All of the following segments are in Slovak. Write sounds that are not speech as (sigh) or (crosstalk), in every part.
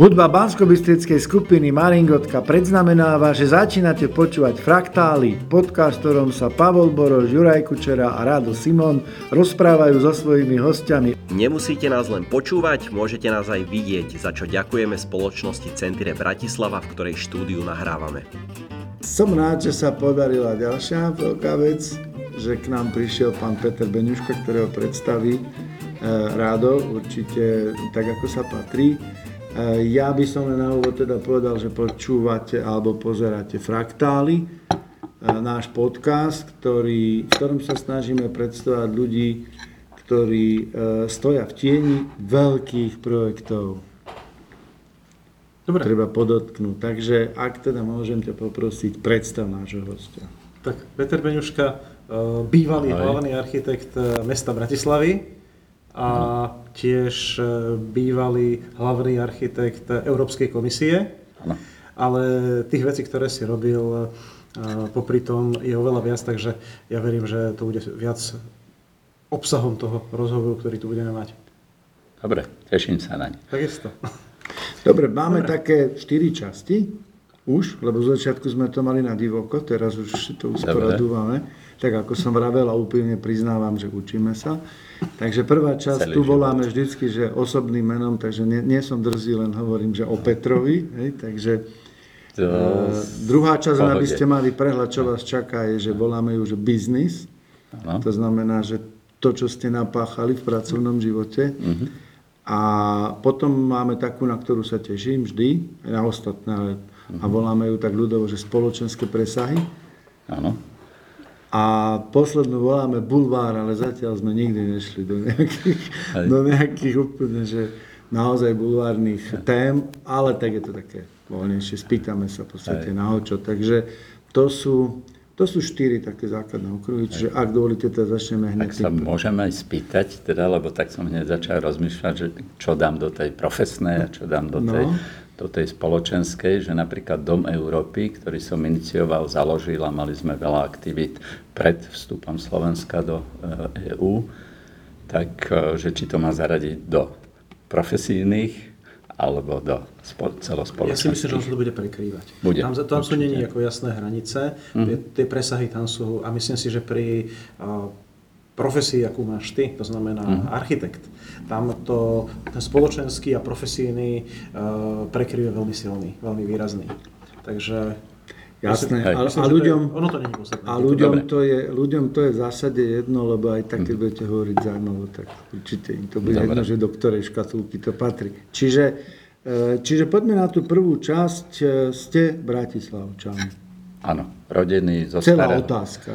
Hudba bansko skupiny Maringotka predznamenáva, že začínate počúvať Fraktály, podcast, ktorom sa Pavol Boroš, Juraj Kučera a Rado Simon rozprávajú so svojimi hostiami. Nemusíte nás len počúvať, môžete nás aj vidieť, za čo ďakujeme spoločnosti Centire Bratislava, v ktorej štúdiu nahrávame. Som rád, že sa podarila ďalšia veľká vec, že k nám prišiel pán Peter Beňuška, ktorého predstaví eh, Rádo, určite tak, ako sa patrí. E, ja by som len na úvod teda povedal, že počúvate alebo pozeráte Fraktály, e, náš podcast, ktorý, v ktorom sa snažíme predstavať ľudí, ktorí e, stoja v tieni veľkých projektov. Dobre. Treba podotknúť. Takže ak teda môžem ťa poprosiť, predstav nášho hostia. Tak, Peter Beňuška, bývalý Aj. hlavný architekt mesta Bratislavy, a tiež e, bývalý hlavný architekt Európskej komisie. Ano. Ale tých vecí, ktoré si robil, e, popri tom je oveľa viac, takže ja verím, že to bude viac obsahom toho rozhovoru, ktorý tu budeme mať. Dobre, teším sa naň. Takisto. Dobre, máme Dobre. také štyri časti už, lebo z začiatku sme to mali na divoko, teraz už to usporadúvame. Tak ako som vravel a úplne priznávam, že učíme sa. Takže prvá časť, Celý tu voláme vždycky, že osobným menom, takže nie, nie som drzý, len hovorím, že o Petrovi. Hej, takže to... uh, druhá časť, aby ste mali prehľad, čo vás čaká, je, že voláme ju, že biznis. To znamená, že to, čo ste napáchali v pracovnom živote. Uh-huh. A potom máme takú, na ktorú sa teším vždy, na ostatné, ale, uh-huh. a mhm. voláme ju tak ľudovo, že spoločenské presahy. Áno. A poslednú voláme bulvár, ale zatiaľ sme nikdy nešli do nejakých, do nejakých úplne, že naozaj bulvárnych tém, ale tak je to také voľnejšie, spýtame sa v podstate na hočo. Takže to sú, to sú štyri také základné okruhy, čiže ak dovolíte, teda začneme hneď. Tak sa tým. môžeme aj spýtať, teda, lebo tak som hneď začal rozmýšľať, že čo dám do tej profesnej a čo dám do tej no do tej spoločenskej, že napríklad Dom Európy, ktorý som inicioval, založil a mali sme veľa aktivít pred vstupom Slovenska do EÚ, e tak e, že či to má zaradiť do profesijných alebo do celospoločnosti. Ja si myslím, že to bude prekrývať. Bude, tam, tam sú není jasné hranice, mm. tie, tie presahy tam sú a myslím si, že pri uh, profesii, akú máš ty, to znamená mm. architekt, tam to, ten spoločenský a profesijný uh, prekryv je veľmi silný, veľmi výrazný. Takže Jasné, a, myslím, a, ľuďom, to je, ono to není a ľuďom, to je, ľuďom to je v zásade jedno, lebo aj tak, keď mm. budete hovoriť zaujímavo, tak určite im to bude Dobre. jedno, že do ktorej škatulky to patrí. Čiže, e, čiže poďme na tú prvú časť. E, ste Bratislavčan. Áno, rodený zo Celá starého... otázka,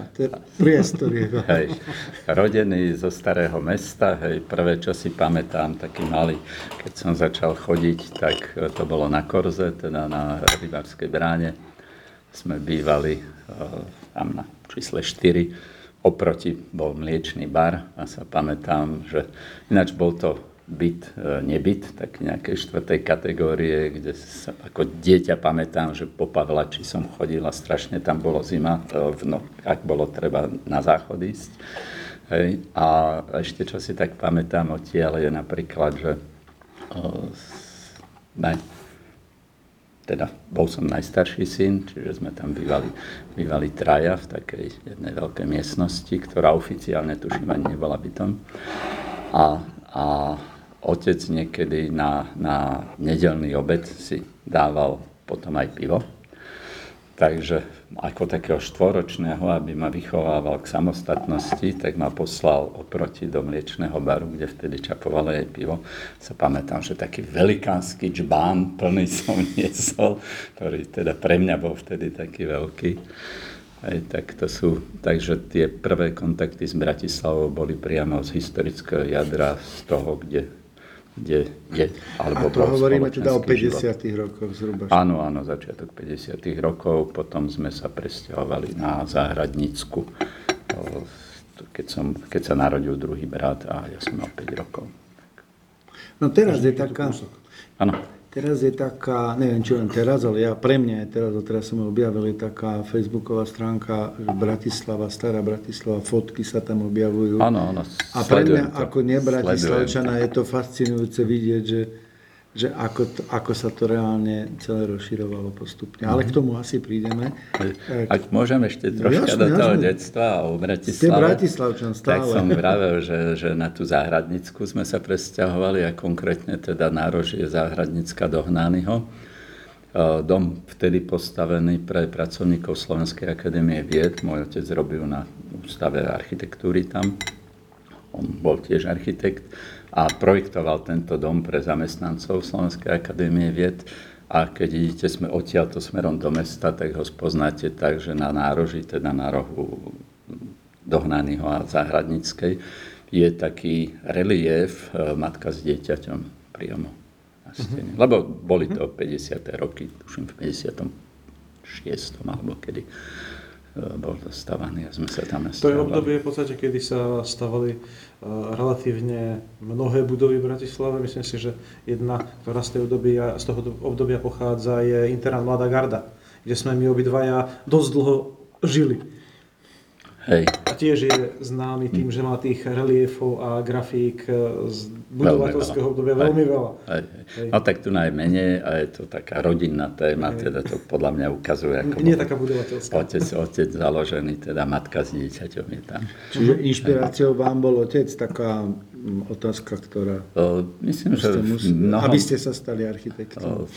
priestor je. (laughs) hej, rodený zo starého mesta, hej, prvé, čo si pamätám, taký malý, keď som začal chodiť, tak to bolo na Korze, teda na rybárskej bráne. Sme bývali uh, tam na čísle 4, oproti bol mliečný bar a sa pamätám, že ináč bol to byt, e, nebyt, tak nejakej štvrtej kategórie, kde sa ako dieťa pamätám, že po Pavlači som chodil a strašne tam bolo zima, no, ak bolo treba na záchod ísť. Hej. A ešte čo si tak pamätám odtiaľ je napríklad, že ne, teda bol som najstarší syn, čiže sme tam bývali, bývali traja v takej jednej veľkej miestnosti, ktorá oficiálne tuším ani nebola bytom. A, a otec niekedy na, na nedelný obed si dával potom aj pivo. Takže ako takého štvoročného, aby ma vychovával k samostatnosti, tak ma poslal oproti do mliečného baru, kde vtedy čapovalo aj pivo. Sa pamätám, že taký velikánsky džbán plný som (laughs) niesol, ktorý teda pre mňa bol vtedy taký veľký. Aj, tak to sú, takže tie prvé kontakty s Bratislavou boli priamo z historického jadra, z toho, kde kde je. Alebo a to hovoríme teda o 50. život. rokoch zhruba. Áno, áno, začiatok 50. rokov. Potom sme sa presťahovali na Záhradnícku, keď, som, keď sa narodil druhý brat a ja som mal 5 rokov. No teraz je taká... Áno. Teraz je taká, neviem či len teraz, ale ja pre mňa je teraz, teraz som objavil, je taká facebooková stránka Bratislava, stará Bratislava, fotky sa tam objavujú. Áno, áno. A pre mňa to. ako nebratislavčana je to fascinujúce vidieť, že že ako, to, ako sa to reálne celé rozširovalo postupne. Ale k tomu asi prídeme. Ak môžem ešte troška jasne, do toho jasne. detstva o Ste Bratislave. Bratislavčan Tak stále. som (laughs) vravel, že, že na tú záhradnickú sme sa presťahovali a konkrétne teda nárožie záhradnická do Hnányho. E, Dom vtedy postavený pre pracovníkov Slovenskej akadémie vied. Môj otec robil na ústave architektúry tam. On bol tiež architekt a projektoval tento dom pre zamestnancov Slovenskej akadémie vied. A keď idete sme odtiaľto smerom do mesta, tak ho spoznáte tak, že na nároží, teda na rohu Dohnanyho a Záhradníckej, je taký relief e, Matka s dieťaťom priamo na stene. Lebo boli to 50. roky, tuším v 56. alebo kedy e, bol dostávaný a sme sa tam To je nasťahovali. obdobie v podstate, kedy sa stavali relatívne mnohé budovy v Bratislave. Myslím si, že jedna, ktorá z, tej obdobia, z toho obdobia pochádza, je Interán Mladá Garda, kde sme my obidvaja dosť dlho žili. Hej, A tiež je známy tým, že má tých reliefov a grafík eh, z budovateľského obdobia veľmi veľa. Hej, hej. No tak tu najmenej a je to taká rodinná téma, teda to podľa mňa ukazuje, ako Nie taká budovateľská. otec, otec založený, teda matka s dieťaťom je tam. Čiže inšpiráciou vám bol otec, taká otázka, ktorá... O, myslím, že museli, mnohom, aby ste sa stali architektom. o,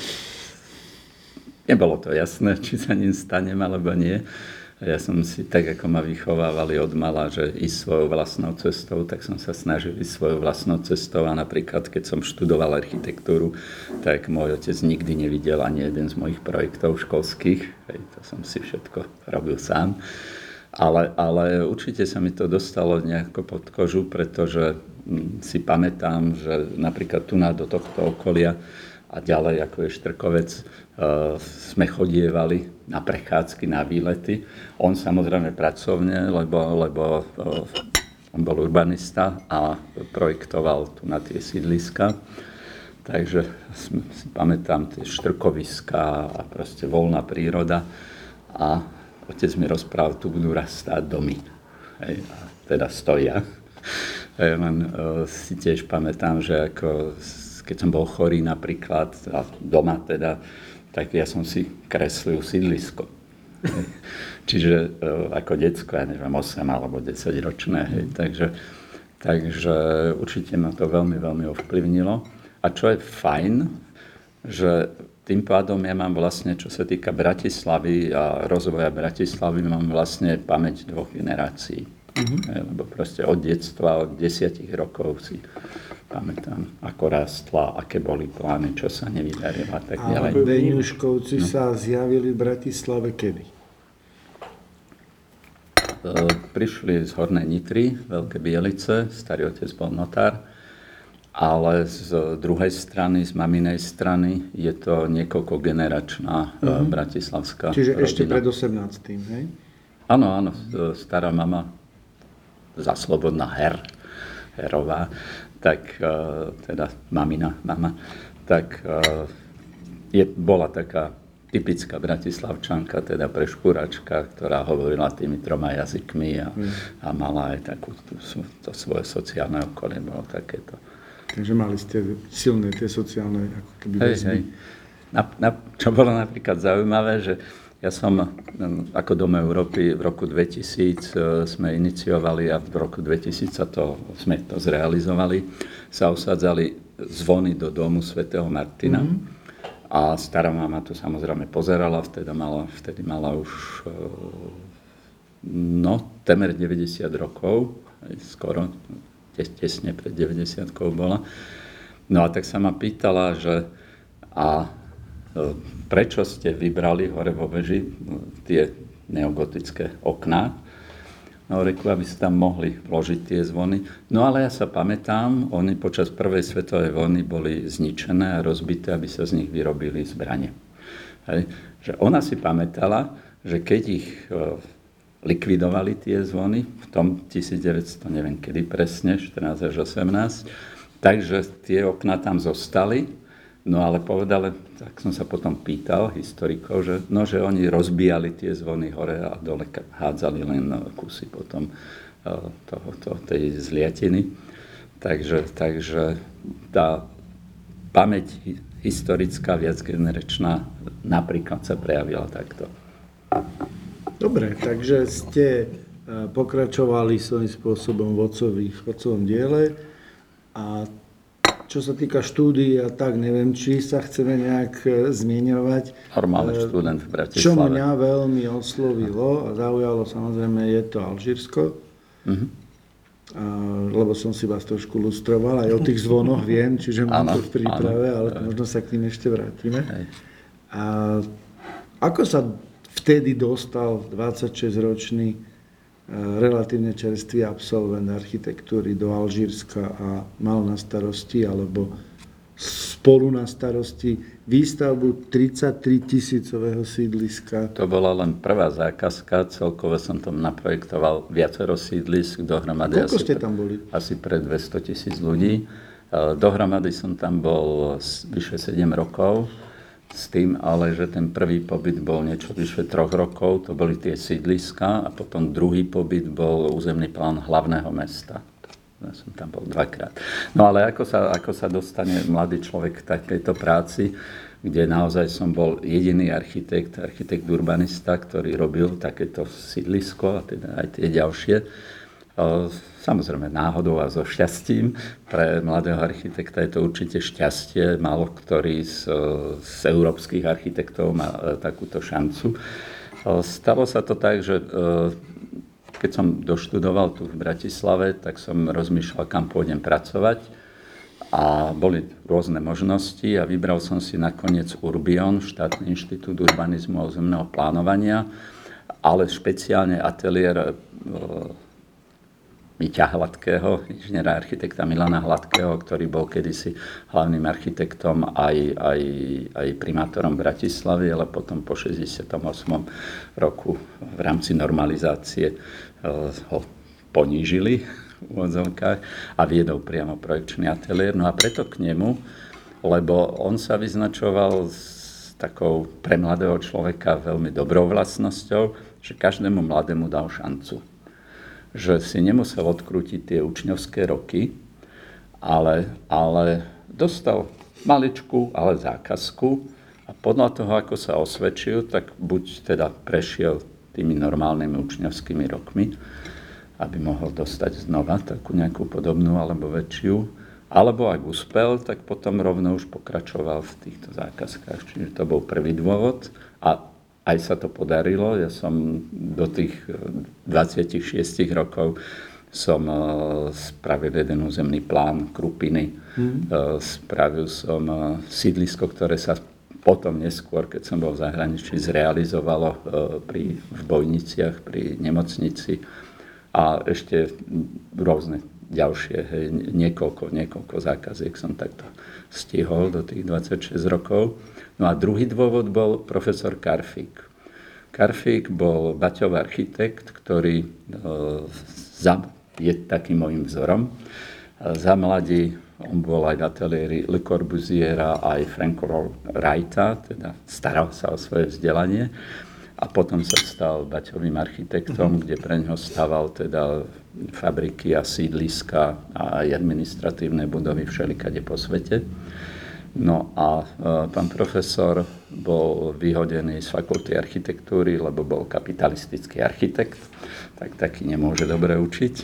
nebolo to jasné, (laughs) či sa ním stanem alebo nie. Ja som si, tak ako ma vychovávali od mala, že ísť svojou vlastnou cestou, tak som sa snažil ísť svojou vlastnou cestou a napríklad, keď som študoval architektúru, tak môj otec nikdy nevidel ani jeden z mojich projektov školských. Hej, to som si všetko robil sám. Ale, ale určite sa mi to dostalo nejako pod kožu, pretože mm, si pamätám, že napríklad tu na do tohto okolia a ďalej, ako je Štrkovec, e, sme chodievali na prechádzky, na výlety. On samozrejme pracovne, lebo, lebo e, on bol urbanista a projektoval tu na tie sídliska. Takže si pamätám tie štrkoviská a proste voľná príroda. A otec mi rozprával, tu budú raz stáť domy. Hej, a teda stoja. Ja len uh, si tiež pamätám, že ako, keď som bol chorý napríklad, doma teda, tak ja som si kreslil sídlisko. Čiže uh, ako decko, ja neviem, 8 alebo 10 ročné, hej, takže, takže určite ma to veľmi, veľmi ovplyvnilo. A čo je fajn, že tým pádom ja mám vlastne, čo sa týka Bratislavy a rozvoja Bratislavy, mám vlastne pamäť dvoch generácií. Mm-hmm. Lebo proste od detstva, od desiatich rokov si pamätám, ako rástla, aké boli plány, čo sa nevydarilo a tak ďalej. Beňuškovci sa zjavili v Bratislave kedy? E, Prišli z Hornej Nitry, Veľké Bielice, starý otec bol notár, ale z druhej strany, z maminej strany, je to niekoľko generačná mm-hmm. bratislavská Čiže rodina. ešte pred 18. Hej? Áno, áno, e, stará mama, zaslobodná her, herová, tak e, teda mamina, mama, tak e, je, bola taká typická bratislavčanka, teda preškuračka, ktorá hovorila tými troma jazykmi a, a mala aj takú to svoje sociálne okolie, bolo takéto. Takže mali ste silné tie sociálne ako keby Hej, hej. Na, na, čo bolo napríklad zaujímavé, že ja som ako Dom Európy v roku 2000 e, sme iniciovali a v roku 2000 sa to, sme to zrealizovali, sa osadzali zvony do domu svätého Martina. Mm-hmm. A stará mama to samozrejme pozerala, vtedy mala, vtedy mala už e, no, temer 90 rokov, skoro, tes, tesne pred 90 bola. No a tak sa ma pýtala, že a prečo ste vybrali hore vo veži tie neogotické okná? No, reku, aby sa tam mohli vložiť tie zvony. No ale ja sa pamätám, oni počas prvej svetovej vojny boli zničené a rozbité, aby sa z nich vyrobili zbranie. Hej. Že ona si pamätala, že keď ich e, likvidovali tie zvony v tom 1900, neviem kedy presne, 14 až 18, takže tie okna tam zostali, no ale povedali, tak som sa potom pýtal historikov, že, no, že oni rozbijali tie zvony hore a dole hádzali len kusy potom e, toho, to, tej zliatiny. Takže, takže tá pamäť hi- historická, viacgeneračná, napríklad sa prejavila takto. Dobre, takže ste e, pokračovali svojím spôsobom v otcovom diele a čo sa týka štúdií a tak, neviem, či sa chceme nejak e, zmieňovať. Normálny E, študent v Bratislave. Čo mňa veľmi oslovilo a zaujalo, samozrejme, je to Alžírsko. Mhm. A, lebo som si vás trošku lustroval, aj o tých zvonoch viem, čiže mám Áno, to v príprave, áno. ale možno sa k tým ešte vrátime. Hej. A ako sa vtedy dostal 26-ročný e, relatívne čerstvý absolvent architektúry do Alžírska a mal na starosti, alebo spolu na starosti výstavbu 33 tisícového sídliska. To bola len prvá zákazka, celkovo som tam naprojektoval viacero sídlisk, dohromady Koľko asi, ste tam boli? asi pre 200 tisíc ľudí. E, Dohromady som tam bol vyše 7 rokov, s tým ale, že ten prvý pobyt bol niečo vyše troch rokov, to boli tie sídliska a potom druhý pobyt bol územný plán hlavného mesta. Ja som tam bol dvakrát. No ale ako sa, ako sa dostane mladý človek k takejto práci, kde naozaj som bol jediný architekt, architekt urbanista, ktorý robil takéto sídlisko a teda aj tie ďalšie. Samozrejme náhodou a so šťastím. Pre mladého architekta je to určite šťastie. Málo ktorý z, z európskych architektov má e, takúto šancu. E, Stalo sa to tak, že e, keď som doštudoval tu v Bratislave, tak som rozmýšľal, kam pôjdem pracovať. A boli rôzne možnosti a vybral som si nakoniec Urbion, štátny inštitút urbanizmu a územného plánovania, ale špeciálne ateliér Miťa Hladkého, inžiniera architekta Milana Hladkého, ktorý bol kedysi hlavným architektom aj, aj, aj primátorom Bratislavy, ale potom po 68. roku v rámci normalizácie eh, ho ponížili v úvodzovkách a viedol priamo projekčný ateliér. No a preto k nemu, lebo on sa vyznačoval s takou pre mladého človeka veľmi dobrou vlastnosťou, že každému mladému dal šancu že si nemusel odkrútiť tie učňovské roky, ale, ale dostal maličku, ale zákazku a podľa toho, ako sa osvedčil, tak buď teda prešiel tými normálnymi učňovskými rokmi, aby mohol dostať znova takú nejakú podobnú alebo väčšiu, alebo ak uspel, tak potom rovno už pokračoval v týchto zákazkách. Čiže to bol prvý dôvod a aj sa to podarilo. Ja som do tých eh, 26 rokov som eh, spravil jeden územný plán Krupiny. Mm. Spravil som eh, sídlisko, ktoré sa potom neskôr, keď som bol v zahraničí, zrealizovalo pri, v Bojniciach, pri nemocnici a ešte rôzne ďalšie, hej, niekoľko, niekoľko zákaziek som takto stihol do tých 26 rokov. No a druhý dôvod bol profesor Karfík. Karfík bol Baťov architekt, ktorý e, za, je takým môjim vzorom. E, za mladí on bol aj v ateliéri Le Corbusiera, aj Franco Wrighta, teda staral sa o svoje vzdelanie. A potom sa stal Baťovým architektom, kde pre ňoho staval teda fabriky a sídliska a aj administratívne budovy všelikade po svete. No a e, pán profesor bol vyhodený z fakulty architektúry, lebo bol kapitalistický architekt, tak taký nemôže dobre učiť.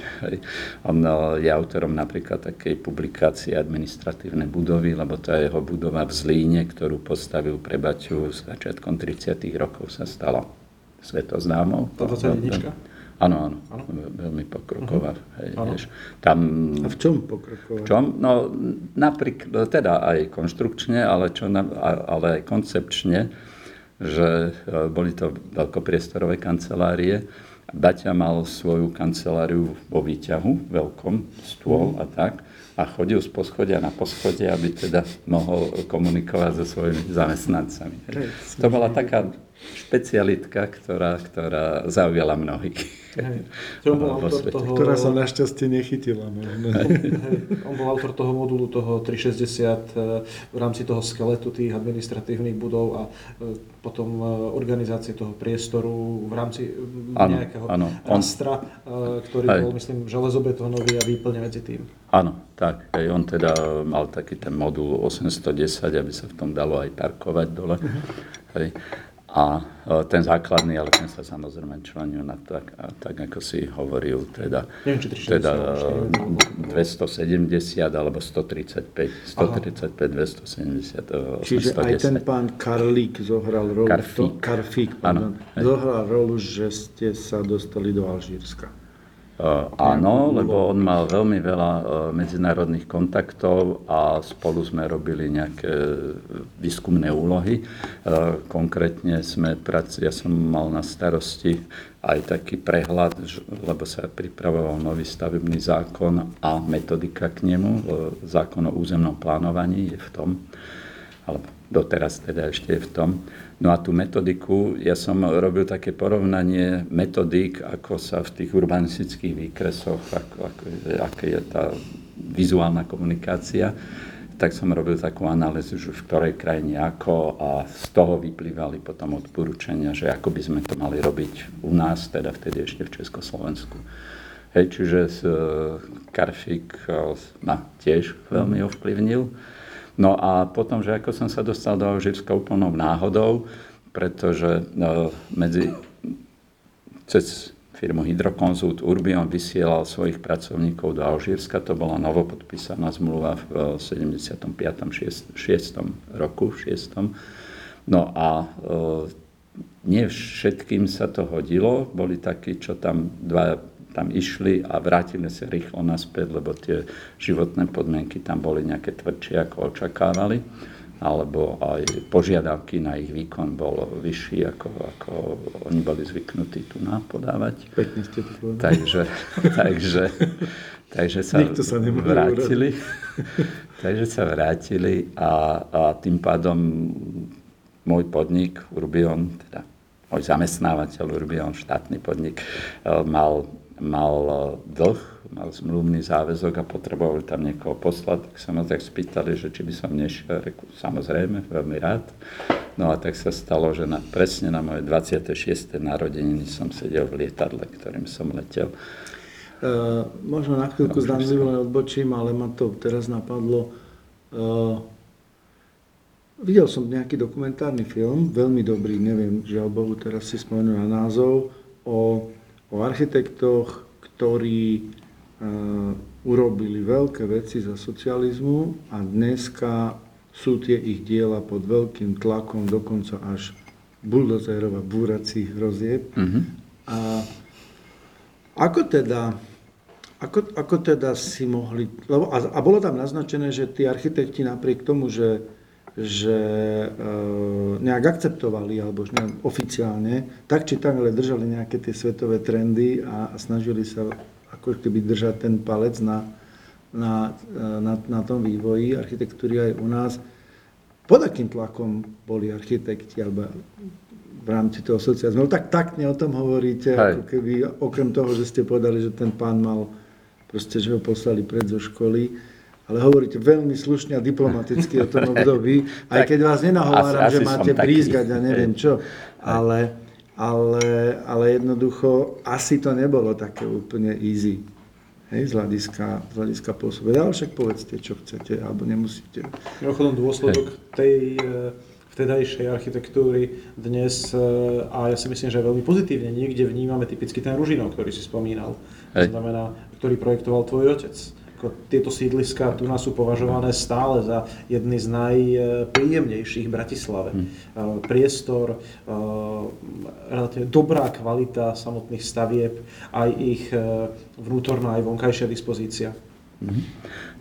On e, je autorom napríklad takej publikácie administratívne budovy, lebo je jeho budova v Zlíne, ktorú postavil pre Baťu začiatkom 30. rokov sa stala svetoznámou. To 21? Áno, áno, veľmi pokroková. Uh-huh. Hej, Áno. vieš. Tam, A v čom pokrokovať? v čom? No, napríklad, teda aj konštrukčne, ale, čo, ale aj koncepčne, že e, boli to veľkopriestorové kancelárie. Baťa mal svoju kanceláriu vo výťahu, veľkom, stôl a tak. A chodil z poschodia na poschodie, aby teda mohol komunikovať so svojimi zamestnancami. Hej, To bola taká špecialitka, ktorá, ktorá zaujala mnohých. Hej. On bol (laughs) autor toho... Ktorá sa našťastie nechytila. možno. On bol autor toho modulu, toho 360 e, v rámci toho skeletu tých administratívnych budov a e, potom e, organizácie toho priestoru v rámci Áno, nejakého áno. On- rastra, ktorý Hej. bol, myslím, železobetónový a výplne medzi tým. Áno, tak. Hej, on teda mal taký ten modul 810, aby sa v tom dalo aj parkovať dole. Hej. A e, ten základný, ale ten sa samozrejme členil na tak, tak ako si hovoril, teda, Neviem, či 360 teda alebo 270 alebo 135, 135, 270, e, Čiže aj ten 810. pán Karlík zohral rolu, Karfík. To, Karfík pardon, zohral rolu, že ste sa dostali do Alžírska. Uh, áno, lebo on mal veľmi veľa uh, medzinárodných kontaktov a spolu sme robili nejaké výskumné úlohy. Konkrétne sme, ja som mal na starosti aj taký prehľad, lebo sa pripravoval nový stavebný zákon a metodika k nemu. Zákon o územnom plánovaní je v tom, alebo doteraz teda ešte je v tom. No a tú metodiku, ja som robil také porovnanie metodík, ako sa v tých urbanistických výkresoch, ako, ako, aká je tá vizuálna komunikácia, tak som robil takú analýzu, že v ktorej krajine ako a z toho vyplývali potom odporúčania, že ako by sme to mali robiť u nás, teda vtedy ešte v Československu. Hej, čiže e, Karfík e, ma tiež veľmi ovplyvnil. No a potom, že ako som sa dostal do Alžírska úplnou náhodou, pretože e, medzi, cez firmu Hydrokonzult Urbion vysielal svojich pracovníkov do Alžírska. To bola novopodpísaná zmluva v e, 75. 6. roku. 6. No a e, nie všetkým sa to hodilo. Boli takí, čo tam dva tam išli a vrátili sa rýchlo naspäť, lebo tie životné podmienky tam boli nejaké tvrdšie, ako očakávali alebo aj požiadavky na ich výkon bol vyšší, ako, ako oni boli zvyknutí tu nám podávať. Pekne ste to povedali. Takže, (laughs) takže, takže sa, Nikto sa vrátili. takže sa vrátili a, a tým pádom môj podnik Urbion, teda môj zamestnávateľ Urbion, štátny podnik, eh, mal, mal eh, dlh, mal zmluvný záväzok a potrebovali tam niekoho poslať, tak sa ma tak spýtali, že či by som nešiel, reku, samozrejme, veľmi rád. No a tak sa stalo, že na, presne na moje 26. narodeniny som sedel v lietadle, ktorým som letel. Uh, možno na chvíľku zdanlivo len odbočím, ale ma to teraz napadlo. Uh, videl som nejaký dokumentárny film, veľmi dobrý, neviem, žiaľ Bohu, teraz si spomenú na názov, o, o architektoch, ktorí uh, urobili veľké veci za socializmu a dneska sú tie ich diela pod veľkým tlakom, dokonca až buldozerov a búracích hrozieb. Mhm. A ako teda, ako, ako teda si mohli, lebo, a, a bolo tam naznačené, že tí architekti napriek tomu, že, že e, nejak akceptovali, alebo už nejak oficiálne, tak či tak, ale držali nejaké tie svetové trendy a, a snažili sa ako keby držať ten palec na, na, na, na tom vývoji architektúry aj u nás. Pod akým tlakom boli architekti, alebo v rámci toho socializmu. No tak taktne o tom hovoríte, Hej. ako keby, okrem toho, že ste povedali, že ten pán mal, proste, že ho poslali pred zo školy, ale hovoríte veľmi slušne a diplomaticky o tom období, (laughs) aj keď vás nenahováram, asi- že asi máte brízgať a neviem čo, ale, ale, ale jednoducho asi to nebolo také úplne easy. Hej, z hľadiska, z hľadiska pôsobenia. Ale však povedzte, čo chcete, alebo nemusíte. Mimochodom dôsledok tej e, vtedajšej architektúry dnes, e, a ja si myslím, že veľmi pozitívne, niekde vnímame typicky ten Ružinov, ktorý si spomínal. To znamená, ktorý projektoval tvoj otec. Tieto sídliska tu nás sú považované stále za jedny z najpríjemnejších v Bratislave. Hm. E, Priestor, e, relatívne dobrá kvalita samotných stavieb, aj ich e, vnútorná, aj vonkajšia dispozícia.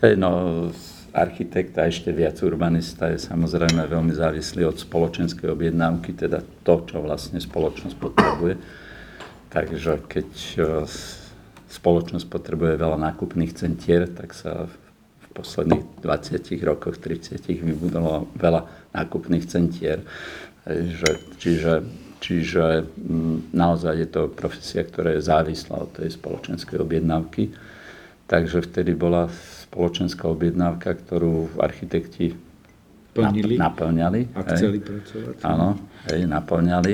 Hej, no, architekt a ešte viac urbanista je samozrejme veľmi závislý od spoločenskej objednávky, teda to, čo vlastne spoločnosť potrebuje. Takže keď spoločnosť potrebuje veľa nákupných centier, tak sa v posledných 20 rokoch, 30 vybudovalo veľa nákupných centier. Hej, že, čiže, Čiže mm, naozaj je to profesia, ktorá je závislá od tej spoločenskej objednávky. Takže vtedy bola spoločenská objednávka, ktorú architekti Plnili. naplňali. A hej. chceli pracovať. Áno, hej, naplňali.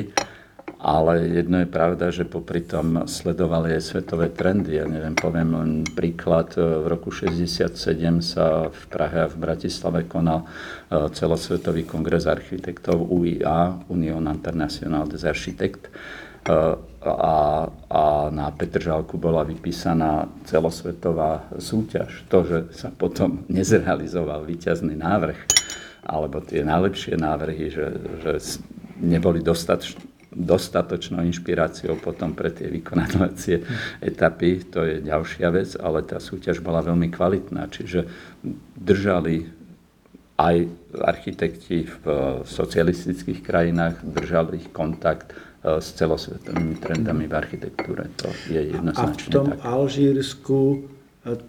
Ale jedno je pravda, že popri tom sledovali aj svetové trendy. Ja neviem, poviem len príklad. V roku 67 sa v Prahe a v Bratislave konal e, celosvetový kongres architektov UIA, Union International des Architects. E, A, a na Petržalku bola vypísaná celosvetová súťaž. To, že sa potom (laughs) nezrealizoval výťazný návrh, alebo tie najlepšie návrhy, že, že neboli dostatočné dostatočnou inšpiráciou potom pre tie vykonávacie etapy, to je ďalšia vec, ale tá súťaž bola veľmi kvalitná, čiže držali aj architekti v socialistických krajinách, držali ich kontakt eh, s celosvetovými trendami v architektúre. To je A v jednoznačne tom tak. Alžírsku e,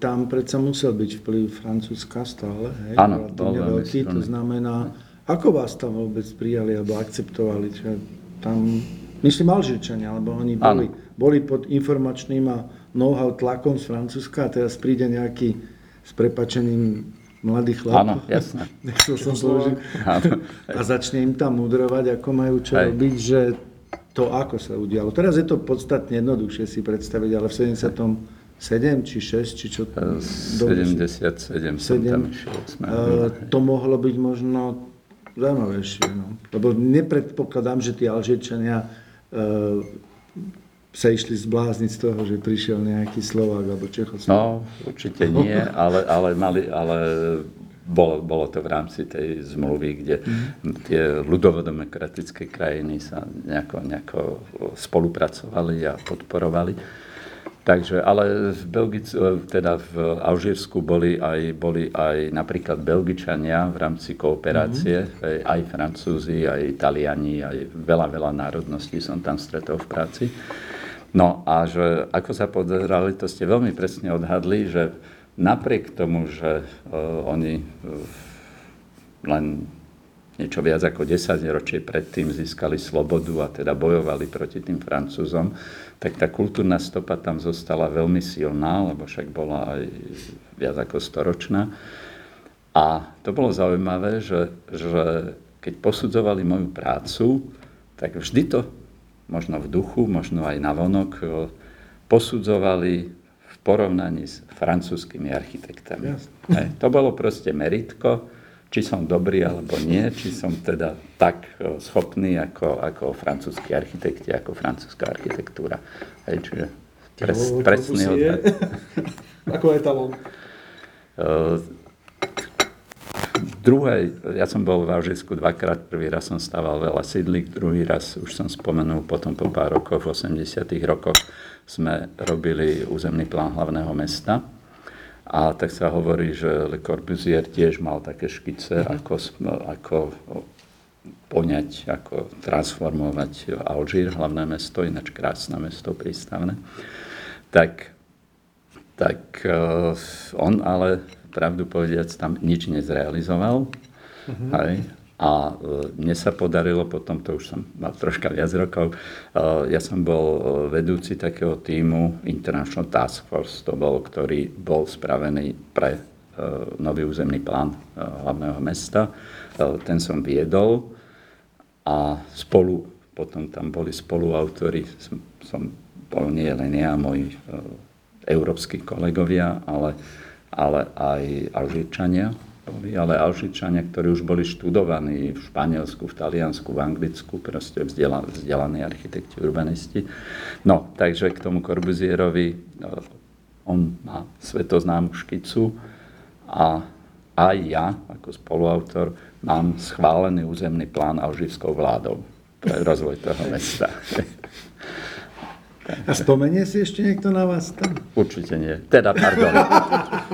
tam predsa musel byť vplyv Francúzska stále, hej? Áno, bol veľký, to znamená, ako vás tam vôbec prijali alebo akceptovali? Čo tam, myslím Alžírčania, lebo oni boli, boli pod informačným a know-how tlakom z Francúzska a teraz príde nejaký s prepačením mladý chlap. Áno, jasné. (laughs) Nechcel som použiť. A začne im tam mudrovať, ako majú čo Hej. robiť, že to ako sa udialo. Teraz je to podstatne jednoduchšie si predstaviť, ale v 77 či 6, či čo... dobre si- 77 som Sedem. tam išiel. Sme, Eh, to mohlo byť možno zaujímavejšie. No. Lebo nepredpokladám, že tí Alžírčania eh, sa išli zblázniť z toho, že prišiel nejaký Slovák alebo Čechoslovák. No, určite nie, ale, ale, mali, ale bolo, bolo to v rámci tej zmluvy, kde tie ľudovodemokratické krajiny sa nejako, nejako spolupracovali a podporovali. Takže, ale v, Belgic, teda v Alžírsku boli aj, boli aj napríklad Belgičania v rámci kooperácie, aj, aj Francúzi, aj Italiani, aj veľa, veľa národností som tam stretol v práci. No a že ako sa pozerali, to ste veľmi presne odhadli, že napriek tomu, že uh, oni uh, len niečo viac ako 10 ročie predtým získali slobodu a teda bojovali proti tým Francúzom, tak tá kultúrna stopa tam zostala veľmi silná, lebo však bola aj viac ako storočná. A to bolo zaujímavé, že, že keď posudzovali moju prácu, tak vždy to možno v duchu, možno aj na vonok, posudzovali v porovnaní s francúzskými architektami. Hej, to bolo proste meritko, či som dobrý alebo nie, či som teda tak e, schopný ako, ako francúzski architekti, ako francúzska architektúra. Hej, čiže pres, presný odhad. (laughs) Ako etalón. Eh, druhej, ja som bol v Alžírsku dvakrát, prvý raz som stával veľa sídlik, druhý raz už som spomenul, potom po pár rokoch, v 80 rokoch sme robili územný plán hlavného mesta. A tak sa hovorí, že Le Corbusier tiež mal také škice, ako, sm- ako poňať, ako transformovať Alžír, hlavné mesto, ináč krásne mesto, prístavné. Tak tak uh, on ale, pravdu povediac, tam nič nezrealizoval. Hej. A uh, mne sa podarilo, potom to už som mal troška viac rokov, uh, ja som bol uh, vedúci takého týmu International Task Force, to bol, ktorý bol spravený pre nový územný plán hlavného mesta. Ten som viedol a spolu, potom tam boli spoluautori, som, som bol nie len ja, moji európsky kolegovia, ale, ale aj Alžírčania, boli, ale Alžírčania, ktorí už boli študovaní v Španielsku, v Taliansku, v Anglicku, proste vzdela, vzdelaní architekti, urbanisti. No, takže k tomu Corbusierovi, on má svetoznámu škicu a aj ja, ako spoluautor, mám schválený územný plán alžírskou vládou pre rozvoj toho mesta. (laughs) A spomenie si ešte niekto na vás tam? Určite nie. Teda, pardon.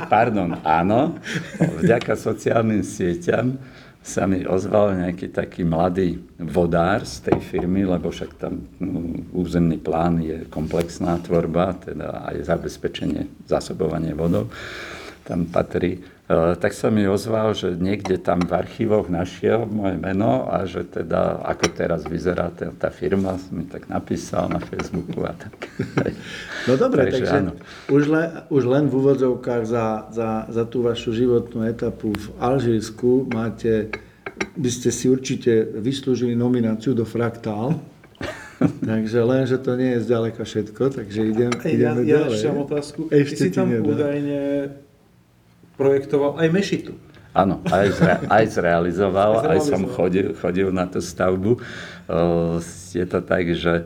Pardon, áno. Vďaka sociálnym sieťam sa mi ozval nejaký taký mladý vodár z tej firmy, lebo však tam mm, územný plán je komplexná tvorba, teda aj zabezpečenie, zásobovanie vodou tam patrí. Tak sa mi ozval, že niekde tam v archívoch našiel moje meno a že teda, ako teraz vyzerá tá, tá firma, som mi tak napísal na Facebooku a tak. (laughs) No dobre, takže, takže už, len, už len v úvodzovkách za, za, za tú vašu životnú etapu v Alžírsku máte, by ste si určite vyslúžili nomináciu do Fraktál. (laughs) takže len, že to nie je zďaleka všetko, takže idem, ideme ja, ďalej. Ja ešte mám otázku. Ešte Ty si tam nedá. údajne projektoval aj mešitu. Áno, aj, zre, aj zrealizoval, (laughs) aj som chodil, chodil na tú stavbu. Je to tak, že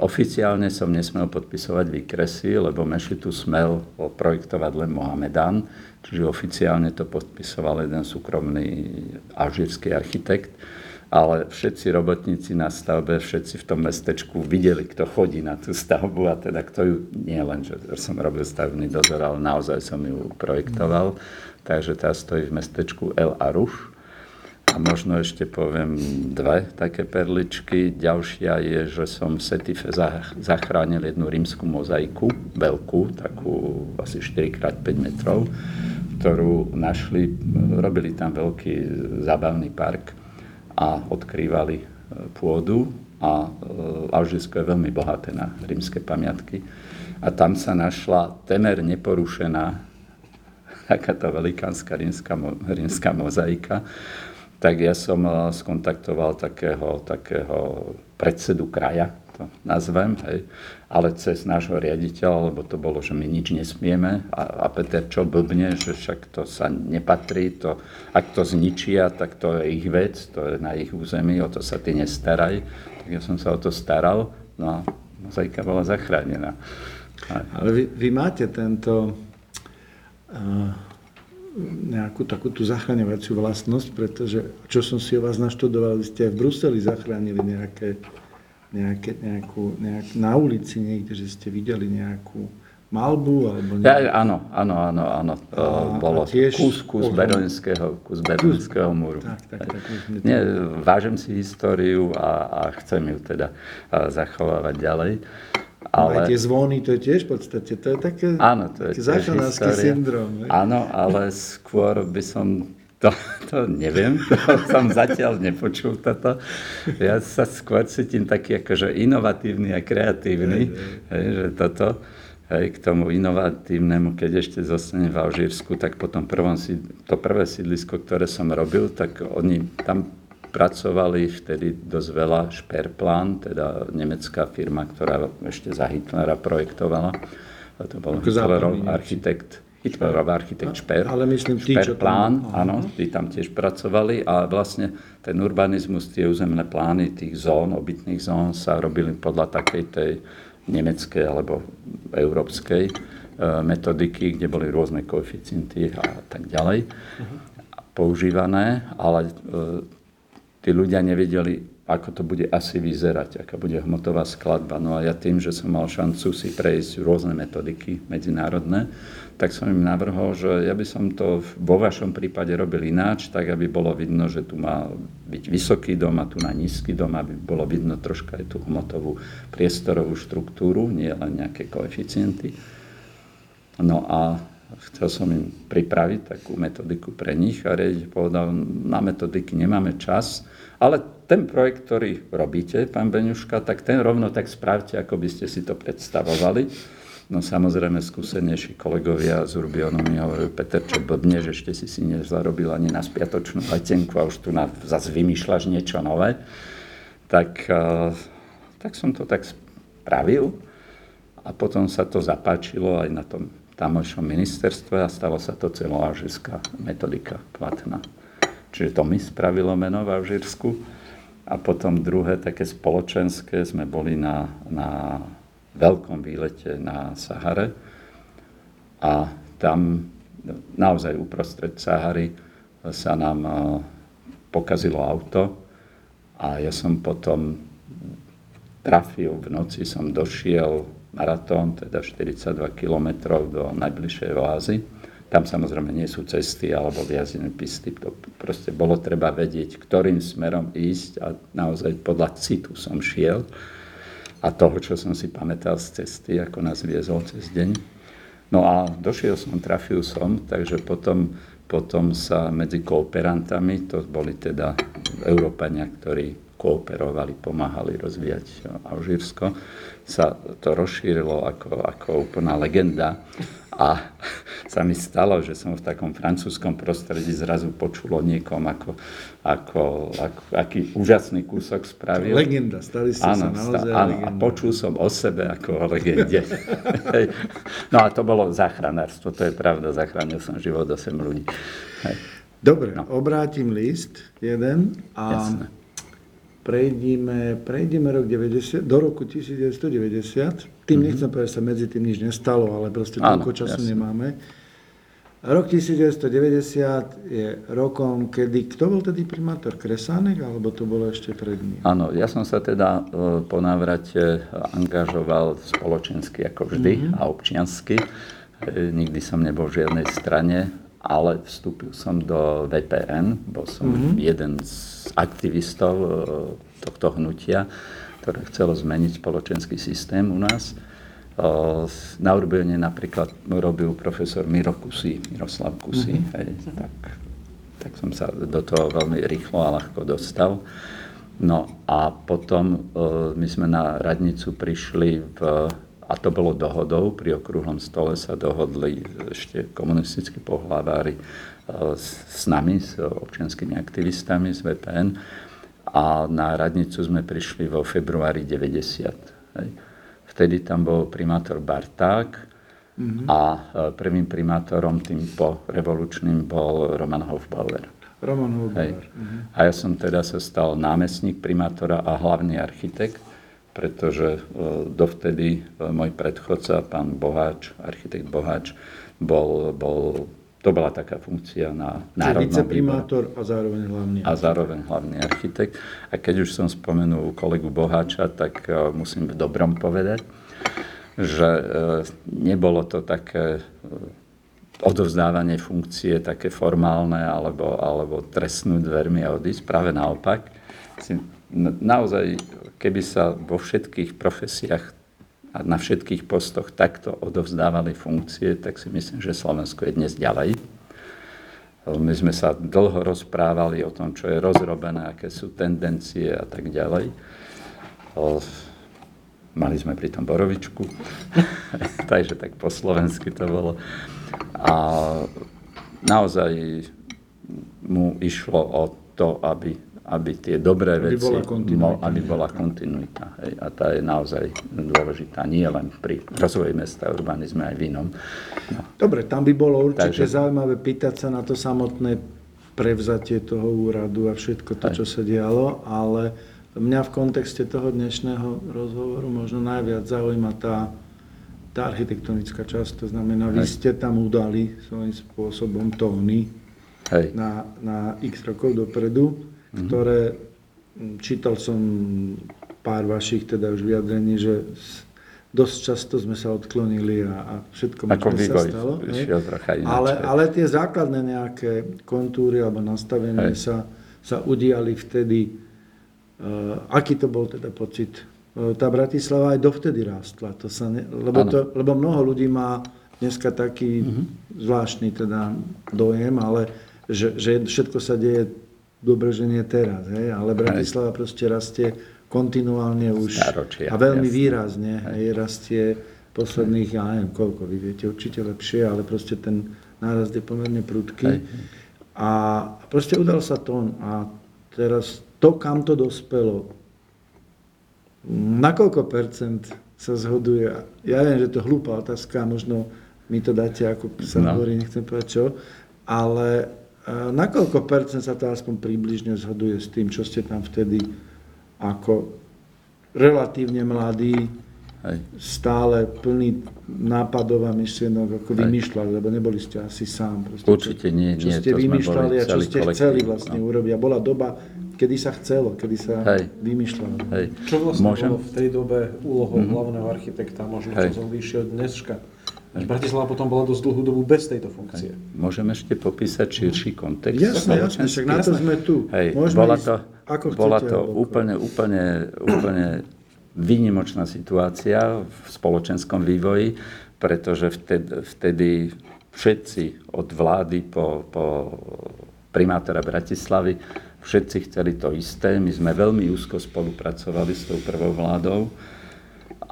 oficiálne som nesmel podpisovať výkresy, lebo mešitu smel projektovať len Mohamedán, čiže oficiálne to podpisoval jeden súkromný alžírsky architekt ale všetci robotníci na stavbe, všetci v tom mestečku videli, kto chodí na tú stavbu a teda kto ju, nie len, že som robil stavebný dozor, ale naozaj som ju projektoval. Takže tá stojí v mestečku El Aruš. A možno ešte poviem dve také perličky. Ďalšia je, že som v Setife zachránil jednu rímsku mozaiku, veľkú, takú asi 4x5 metrov, ktorú našli, robili tam veľký zábavný park a odkrývali e, pôdu a e, Alžírsko je veľmi bohaté na rímske pamiatky. A tam sa našla temer neporušená takáto velikánska rímska, rímska mozaika. Tak ja som e, skontaktoval takého, takého predsedu kraja, to nazvem, hej, ale cez nášho riaditeľa, lebo to bolo, že my nič nesmieme a, a Peter čo blbne, že však to sa nepatrí, to, ak to zničia, tak to je ich vec, to je na ich území, o to sa ty nestaraj. Tak ja som sa o to staral, no a mozaika bola zachránená. Ale vy, vy máte tento uh, nejakú takú tú zachraňovaciu vlastnosť, pretože čo som si o vás naštudoval, vy ste aj v Bruseli zachránili nejaké nejaké, nejakú, nejak, na ulici niekde, že ste videli nejakú malbu alebo nejakú... Ja, áno, áno, áno, áno. To a, bolo a tiež kus, kus, berlínskeho, kus berlínskeho múru. Tak, tak, tak, tak, Nie, vážim si históriu a, a chcem ju teda zachovávať ďalej. Ale... Aj tie zvony, to je tiež v podstate, to je také, áno, to je taký syndrom. Áno, ale skôr by som to, to neviem, to som zatiaľ nepočul toto. Ja sa skôr cítim taký akože inovatívny a kreatívny, hej, že toto, hej, k tomu inovatívnemu, keď ešte zostane v Alžírsku, tak potom prvom, to prvé sídlisko, ktoré som robil, tak oni tam pracovali vtedy dosť veľa Šperplán, teda nemecká firma, ktorá ešte za Hitlera projektovala. A to bol Hitlerov architekt Hitlerov architekt Šper. Ale myslím, tí, Šper plán, tam... áno, tí tam tiež pracovali a vlastne ten urbanizmus, tie územné plány tých zón, obytných zón sa robili podľa takej tej nemeckej alebo európskej e, metodiky, kde boli rôzne koeficienty a tak ďalej uh-huh. používané, ale e, tí ľudia nevedeli, ako to bude asi vyzerať, aká bude hmotová skladba. No a ja tým, že som mal šancu si prejsť rôzne metodiky medzinárodné, tak som im navrhol, že ja by som to vo vašom prípade robil ináč, tak aby bolo vidno, že tu má byť vysoký dom a tu na nízky dom, aby bolo vidno troška aj tú hmotovú priestorovú štruktúru, nie len nejaké koeficienty. No a chcel som im pripraviť takú metodiku pre nich a riaditeľ povedal, na metodiky nemáme čas, ale ten projekt, ktorý robíte, pán Beňuška, tak ten rovno tak spravte, ako by ste si to predstavovali No samozrejme skúsenejší kolegovia z Urbionu mi hovorili, Peter, čo blbne, že ešte si si nezarobil ani na spiatočnú letenku a už tu na, zase vymýšľaš niečo nové. Tak, eh, tak som to tak spravil a potom sa to zapáčilo aj na tom tamojšom ministerstve a stalo sa to celoalžírska metodika platná. Čiže to mi spravilo meno v Alžírsku. A potom druhé také spoločenské sme boli na, na veľkom výlete na Sahare a tam naozaj uprostred Sahary sa nám eh, pokazilo auto a ja som potom trafil, v noci som došiel maratón, teda 42 km do najbližšej oázy. Tam samozrejme nie sú cesty alebo viazené pisty. To proste bolo treba vedieť, ktorým smerom ísť a naozaj podľa citu som šiel a toho, čo som si pamätal z cesty, ako nás viezol cez deň. No a došiel som, trafil som, takže potom potom sa medzi kooperantami, to boli teda Európania, ktorí kooperovali, pomáhali rozvíjať Alžírsko, sa to rozšírilo ako, ako úplná legenda. A (laughs) sa mi stalo, že som v takom francúzskom prostredí zrazu počul o niekom, ako, ako, ako aký úžasný kúsok spravil. Legenda, stali ste áno, sa naozaj sta, áno, legenda. a počul som o sebe ako o legende. (laughs) No a to bolo záchranárstvo, to je pravda, zachránil som život 8 ľudí. Hej. Dobre, no. obrátim list jeden a Jasné. Prejdime, prejdime rok 90, do roku 1990. Tým mm-hmm. nechcem povedať, že sa medzi tým nič nestalo, ale proste toľko času jasne. nemáme. Rok 1990 je rokom, kedy, kto bol tedy primátor? Kresánek, alebo to bolo ešte pred ním? Áno, ja som sa teda e, po návrate angažoval spoločensky ako vždy Mhm. mm-hmm. a občiansky. E, Nikdy som nebol v žiadnej strane, ale vstúpil som do VPN, bol som Mhm. mm-hmm. jeden z aktivistov e, tohto hnutia, ktoré chcelo zmeniť spoločenský systém u nás. E, Na Urbene napríklad robil profesor Miro Kusy, Miroslav Kusy, mm-hmm. hej, tak tak som sa do toho veľmi rýchlo a ľahko dostal. No a potom e, my sme na radnicu prišli v, a to bolo dohodou, pri okrúhlom stole sa dohodli ešte komunistickí pohlavári e, s, nami, s občianskými aktivistami z VPN a na radnicu sme prišli vo februári 90. Hej. Vtedy tam bol primátor Barták, Mhm. a e, prvým primátorom tým po revolučným bol Roman Hofbauer. Roman Hej. Hubauer. Mhm. A ja som teda sa stal námestník primátora a hlavný architekt, pretože e, dovtedy e, môj predchodca, pán Boháč, architekt Boháč, bol, bol, to bola taká funkcia na národnom výbore viceprimátor a zároveň hlavný. a zároveň hlavný architekt. A keď už som spomenul kolegu Boháča, tak e, musím v dobrom povedať, že nebolo to také odovzdávanie funkcie také formálne alebo, alebo trestnúť dvermi a odísť. Práve naopak. Si, naozaj, keby sa vo všetkých profesiách a na všetkých postoch takto odovzdávali funkcie, tak si myslím, že Slovensko je dnes ďalej. My sme sa dlho rozprávali o tom, čo je rozrobené, aké sú tendencie a tak ďalej. Mali sme pri tom borovičku, (laughs) takže tak po slovensky to bolo. A naozaj mu išlo o to, aby, aby tie dobré Aby veci, bola mo- aby bola kontinuita. Hej. A tá je naozaj dôležitá nie len pri rozvoji mesta, urbanizme, aj v inom. No. Dobre, tam by bolo určite Takže- zaujímavé pýtať sa na to samotné prevzatie toho úradu a všetko to, Hej. čo sa dialo, ale mňa v kontexte toho dnešného rozhovoru možno najviac zaujíma tá, tá architektonická časť. To znamená, vy ste tam udali svojím spôsobom tóny na, na x rokov dopredu, ktoré m, čítal som pár vašich teda už vyjadrení, že dosť často sme sa odklonili a, a všetko Ako možné sa stalo. ale, ale tie základné nejaké kontúry alebo nastavenie Hej. sa, sa udiali vtedy. Uh, aký to bol teda pocit? Uh, tá Bratislava aj dovtedy rástla. To sa ne, lebo, to, lebo mnoho ľudí má dneska taký zvláštny teda dojem, ale že, že všetko sa deje dobre, že nie teraz. Hej? Ale Bratislava proste rastie kontinuálne už Stáročia, a veľmi jasné. výrazne. Hej, rastie posledných, ja neviem koľko, vy viete určite lepšie, ale proste ten nárast je pomerne prudký. Hej. A proste udal sa tón a teraz to, kam to dospelo, na koľko percent sa zhoduje? Ja viem, že to je hlúpa otázka, možno mi to dáte, ako sa No. hovorí, nechcem povedať čo, ale na koľko percent sa to aspoň približne zhoduje s tým, čo ste tam vtedy ako relatívne mladí, Hej. stále plný nápadov a myšlienok, ako Hej. vymýšľali, lebo neboli ste asi sám. Proste, Určite nie, čo nie, ste to sme vymýšľali a čo celý ste kolektív, chceli vlastne no. urobiť. A bola doba, kedy sa chcelo, kedy sa Hej. vymýšľalo. Hej. Čo vlastne Môžem? bolo v tej dobe úlohou hlavného architekta, možno Hej. čo som vyšiel dneska. Až Bratislava potom bola dosť dlhú dobu bez tejto funkcie. Môžem ešte popísať širší kontext? Jasné, jasné, však na to sme tu. Hej, Môžeme bola to, ako bola chcete, to alebo- úplne, úplne, úplne výnimočná situácia v spoločenskom vývoji, pretože vtedy, vtedy všetci od vlády po, po primátora Bratislavy, všetci chceli to isté. My sme veľmi úzko spolupracovali s tou prvou vládou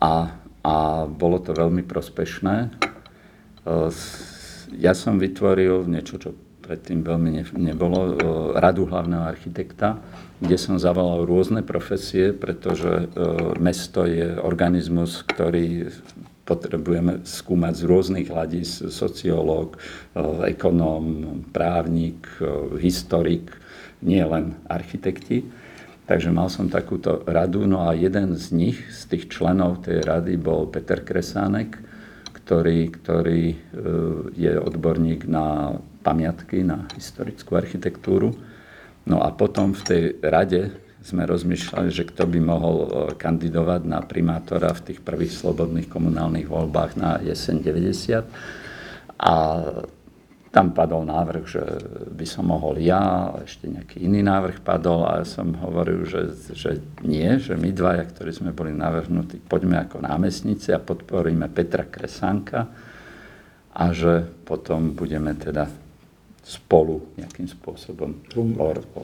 a, a bolo to veľmi prospešné. E, ja som vytvoril niečo, čo predtým veľmi nebolo, e, radu hlavného architekta, kde som zavolal rôzne profesie, pretože e, mesto je organizmus, ktorý potrebujeme skúmať z rôznych hľadíc, sociológ, ekonóm, právnik, historik, nie len architekti. Takže mal som takúto radu, no a jeden z nich, z tých členov tej rady bol Peter Kresánek, ktorý, ktorý e, je odborník na pamiatky, na historickú architektúru. No a potom v tej rade sme rozmýšľali, že kto by mohol e, kandidovať na primátora v tých prvých slobodných komunálnych voľbách na jeseň 90. A tam padol návrh, že by som mohol ja, a ešte nejaký iný návrh padol a ja som hovoril, že, že nie, že my dvaja, ktorí sme boli navrhnutí, poďme ako námestníci a podporíme Petra Kresanka a že potom budeme teda spolu nejakým spôsobom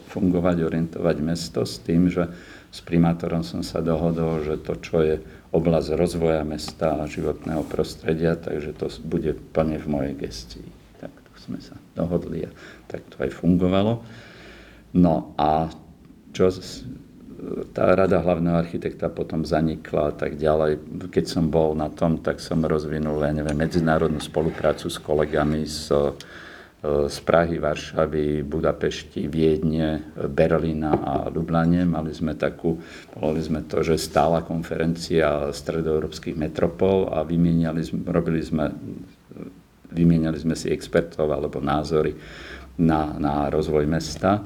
fungovať, orientovať mesto s tým, že s primátorom som sa dohodol, že to, čo je oblasť rozvoja mesta a životného prostredia, takže to bude plne v mojej gestii. Sme sa dohodli a tak to aj fungovalo. No a čo tá rada hlavného architekta potom zanikla a tak ďalej. Keď som bol na tom, tak som rozvinul, ja neviem, medzinárodnú spoluprácu s kolegami z z Prahy, Varšavy, Budapešti, Viedne, Berlína a Lublane. Mali sme takú, volali sme to, že stála konferencia stredoeurópskych metropol a vymieniali, robili sme, vymieniali sme si expertov alebo názory na, na rozvoj mesta e,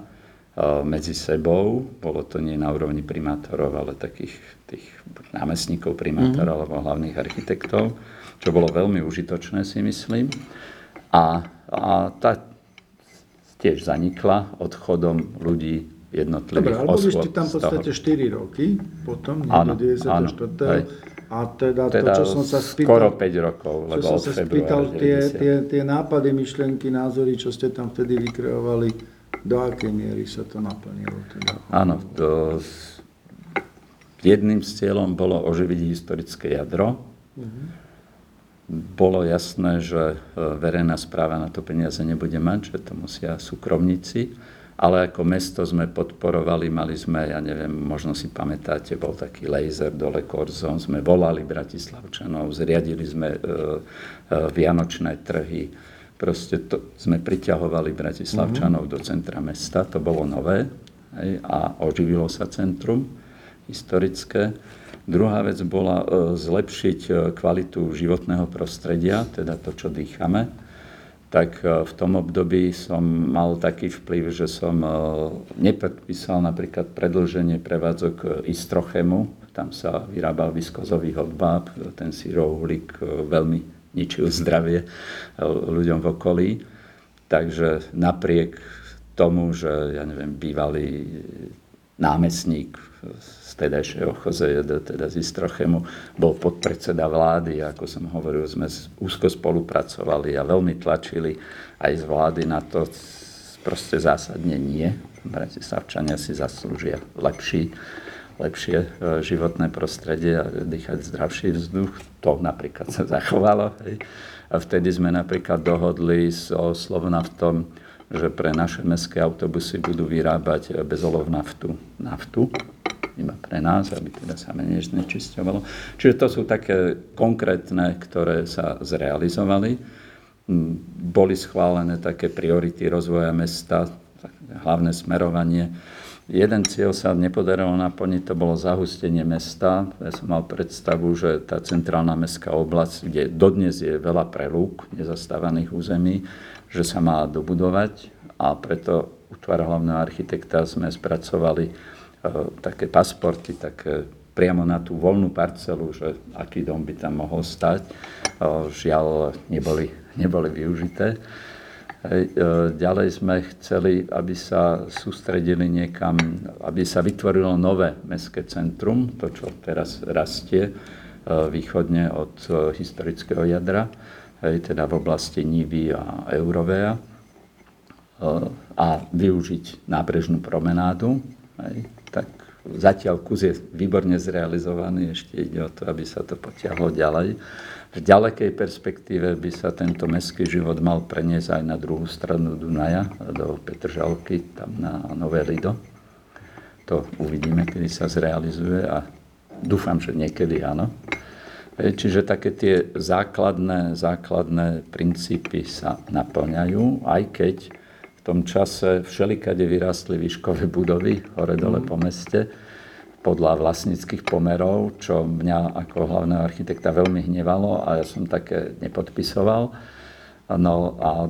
medzi sebou. Bolo to nie na úrovni primátorov, ale takých tých námestníkov primátorov mm-hmm. alebo hlavných architektov, čo bolo veľmi užitočné si myslím. A a tá tiež zanikla odchodom ľudí jednotlivých Dobre, ale boli ste tam v podstate 4 roky, potom, áno, 94. A teda, teda to, čo som sa spýtal... Skoro 5 rokov, lebo čo som sa spýtal, tie, tie, tie nápady, myšlienky, názory, čo ste tam vtedy vykreovali, do akej miery sa to naplnilo? Teda? Áno, to, jedným z cieľom bolo oživiť historické jadro. Uh-huh bolo jasné, že e, verejná správa na to peniaze nebude mať, že to musia súkromníci, ale ako mesto sme podporovali, mali sme, ja neviem, možno si pamätáte, bol taký laser dole Korzon, sme volali Bratislavčanov, zriadili sme e, e, vianočné trhy, proste to, sme priťahovali Bratislavčanov mm-hmm. do centra mesta, to bolo nové hej, a oživilo sa centrum historické. Druhá vec bola e, zlepšiť e, kvalitu životného prostredia, teda to, čo dýchame. Tak e, v tom období som mal taký vplyv, že som nepredpísal napríklad predlženie prevádzok Istrochemu. Tam sa vyrábal viskozový hodbáb, ten sírouhlík veľmi ničil zdravie ľuďom v okolí. Takže napriek tomu, že ja neviem, bývalý námestník z tedajšieho CHZJD, teda z Istrochemu, bol podpredseda vlády ako som hovoril, sme úzko spolupracovali a veľmi tlačili aj z vlády na to, proste zásadne nie. Bratislavčania si zaslúžia lepší, lepšie e, životné prostredie a dýchať zdravší vzduch. To napríklad sa zachovalo. Hej. A vtedy sme napríklad dohodli so Slovnaftom, že pre naše mestské autobusy budú vyrábať bezolov naftu. naftu iba pre nás, aby teda sa menej znečisťovalo. Čiže to sú také konkrétne, ktoré sa zrealizovali. Mm, boli schválené také priority rozvoja mesta, hlavné smerovanie. Jeden cieľ sa nepodarilo naplniť, to bolo zahustenie mesta. Ja som mal predstavu, že tá centrálna mestská oblasť, kde dodnes je veľa prelúk nezastávaných území, že sa má dobudovať a preto útvar hlavného architekta sme spracovali také pasporty, také priamo na tú voľnú parcelu, že aký dom by tam mohol stať. E, žiaľ, neboli, neboli využité. Ďalej sme chceli, aby sa sústredili niekam, aby sa vytvorilo nové mestské centrum, to, čo teraz rastie východne od historického jadra teda v oblasti Nivy a Eurovea a využiť nábrežnú promenádu. Tak zatiaľ kus je výborne zrealizovaný, ešte ide o to, aby sa to potiahlo ďalej. V ďalekej perspektíve by sa tento mestský život mal preniesť aj na druhú stranu Dunaja, do Petržalky, tam na Nové Lido. To uvidíme, kedy sa zrealizuje a dúfam, že niekedy áno. Čiže také tie základné, základné princípy sa naplňajú, aj keď tom čase všelikade vyrástli výškové budovy hore-dole po meste podľa vlastníckých pomerov, čo mňa ako hlavného architekta veľmi hnevalo a ja som také nepodpisoval. No a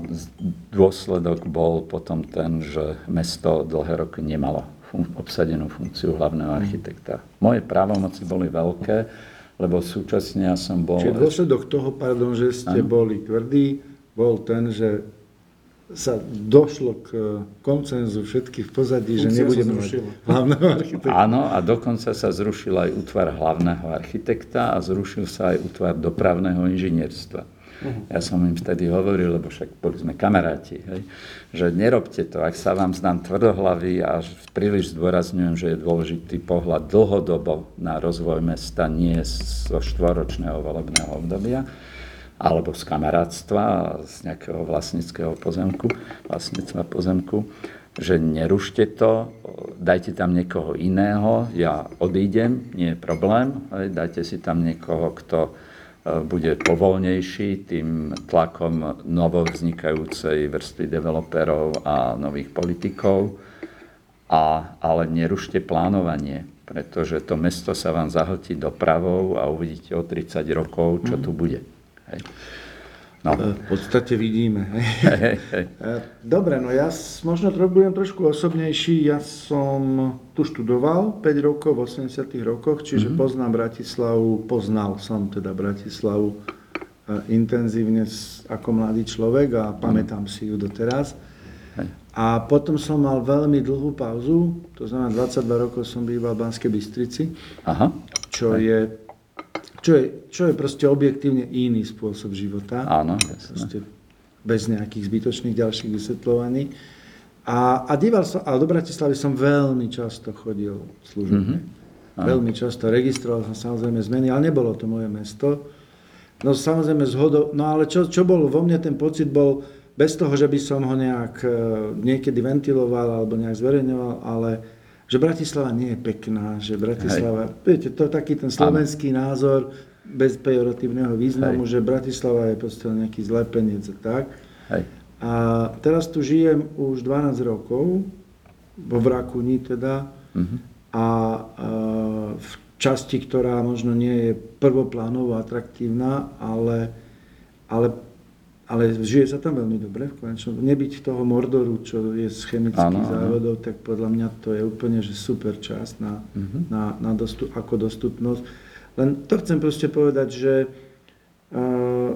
dôsledok bol potom ten, že mesto dlhé roky nemalo fun- obsadenú funkciu hlavného architekta. Moje právomoci boli veľké, lebo súčasne ja som bol... Čiže dôsledok toho, pardon, že ste ano. boli tvrdí, bol ten, že sa došlo k koncenzu všetkých v pozadí, že nebudeme mať hlavného (laughs) architekta. Áno, a dokonca sa zrušil aj útvar hlavného architekta a zrušil sa aj útvar dopravného inžinierstva. Uh-huh. Ja som im vtedy hovoril, lebo však boli sme kamaráti, hej, že nerobte to, ak sa vám zdám tvrdohlavý a príliš zdôrazňujem, že je dôležitý pohľad dlhodobo na rozvoj mesta, nie zo štvoročného volebného obdobia, alebo z kamarátstva, z nejakého vlastníckého pozemku, vlastníctva pozemku, že nerušte to, dajte tam niekoho iného, ja odídem, nie je problém, dajte si tam niekoho, kto bude povolnejší tým tlakom novovznikajúcej vrstvy developerov a nových politikov, a, ale nerušte plánovanie, pretože to mesto sa vám zahltí dopravou a uvidíte o 30 rokov, čo tu bude. Hej. No. V podstate vidíme. Dobre, no ja možno budem trošku osobnejší. Ja som tu študoval 5 rokov v 80 rokoch, čiže mm-hmm. poznám Bratislavu, poznal som teda Bratislavu e, intenzívne ako mladý človek a pamätám si ju doteraz. A potom som mal veľmi dlhú pauzu, to znamená 22 rokov som býval v Banskej Bystrici, Aha. čo je čo je, čo je proste objektívne iný spôsob života. Áno, jasne. bez nejakých zbytočných ďalších vysvetľovaní. A, a díval som, ale do Bratislavy som veľmi často chodil služobne. Mm-hmm. Veľmi často. Registroval som samozrejme zmeny, ale nebolo to moje mesto. No samozrejme zhodou, no ale čo, čo bolo vo mne, ten pocit bol, bez toho, že by som ho nejak e, niekedy ventiloval alebo nejak zverejňoval, ale že Bratislava nie je pekná, že Bratislava, Hej. viete, to je taký ten slovenský Áno. názor bez pejoratívneho významu, Hej. že Bratislava je proste nejaký zlepenec a tak. Hej. A teraz tu žijem už 12 rokov, vo Vrakuni teda, uh-huh. a, a v časti, ktorá možno nie je prvoplánovo atraktívna, ale, ale ale žije sa tam veľmi dobre v konečnom. Nebyť toho Mordoru, čo je z chemických ano, závodov, ano. tak podľa mňa to je úplne že super čas na, uh-huh. na, na dostup, ako dostupnosť. Len to chcem proste povedať, že uh,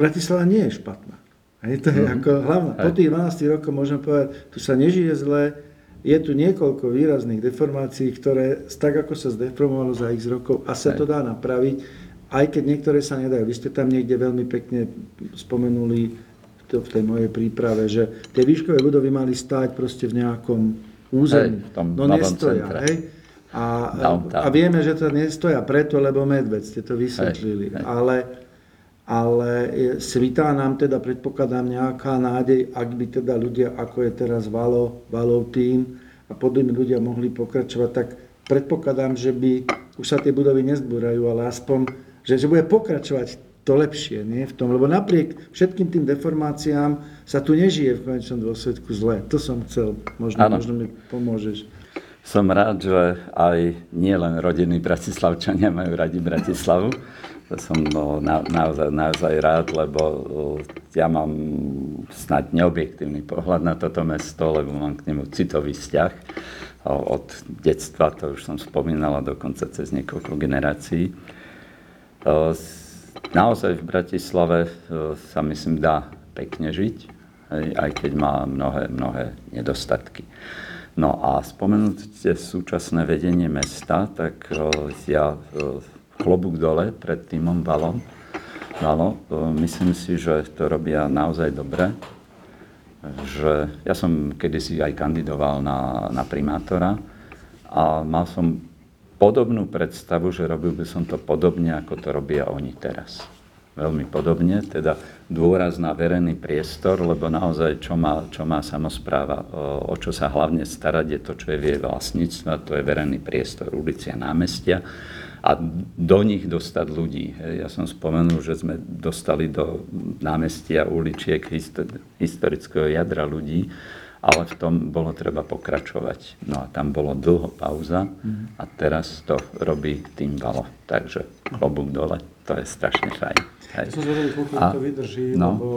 Bratislava nie je špatná. Hej, to je uh-huh. ako hlavná. Po tých 12 rokoch môžem povedať, tu sa nežije zle, je tu niekoľko výrazných deformácií, ktoré tak ako sa zdeformovalo za x rokov a sa Hej. to dá napraviť aj keď niektoré sa nedajú. Vy ste tam niekde veľmi pekne spomenuli to v tej mojej príprave, že tie výškové budovy mali stáť proste v nejakom území. Hej, v tom no nestoja, hej? A, a vieme, že to nestoja preto, lebo medved, ste to vysvetlili. Hej, hej. Ale, ale svítá nám teda, predpokladám, nejaká nádej, ak by teda ľudia, ako je teraz Valo, Valov tým a podobní ľudia mohli pokračovať, tak predpokladám, že by už sa tie budovy nezbúrajú, ale aspoň že, že bude pokračovať to lepšie nie, v tom, lebo napriek všetkým tým deformáciám sa tu nežije v konečnom dôsledku zle. To som chcel, možno, možno mi pomôžeš. Som rád, že aj nielen rodiny Bratislavčania majú radi Bratislavu. To som no, na, naozaj, naozaj rád, lebo ja mám snad neobjektívny pohľad na toto mesto, lebo mám k nemu citový vzťah od detstva, to už som spomínala dokonca cez niekoľko generácií. Naozaj v Bratislave sa myslím dá pekne žiť, aj keď má mnohé, mnohé nedostatky. No a spomenúte súčasné vedenie mesta, tak ja klobúk dole pred týmom Valom, Valo. Myslím si, že to robia naozaj dobre. Že ja som kedysi aj kandidoval na, na primátora a mal som podobnú predstavu, že robil by som to podobne, ako to robia oni teraz. Veľmi podobne, teda dôraz na verejný priestor, lebo naozaj, čo má, čo má samozpráva, o, čo sa hlavne starať, je to, čo je v jej vlastníctve, to je verejný priestor, ulici a námestia a do nich dostať ľudí. Ja som spomenul, že sme dostali do námestia uličiek historického jadra ľudí, ale v tom bolo treba pokračovať. No a tam bolo dlho pauza a teraz to robí tým Valo. Takže klobúk dole, to je strašne fajn. Hej. Ja som zvedavý, koľko a, to vydrží, no. lebo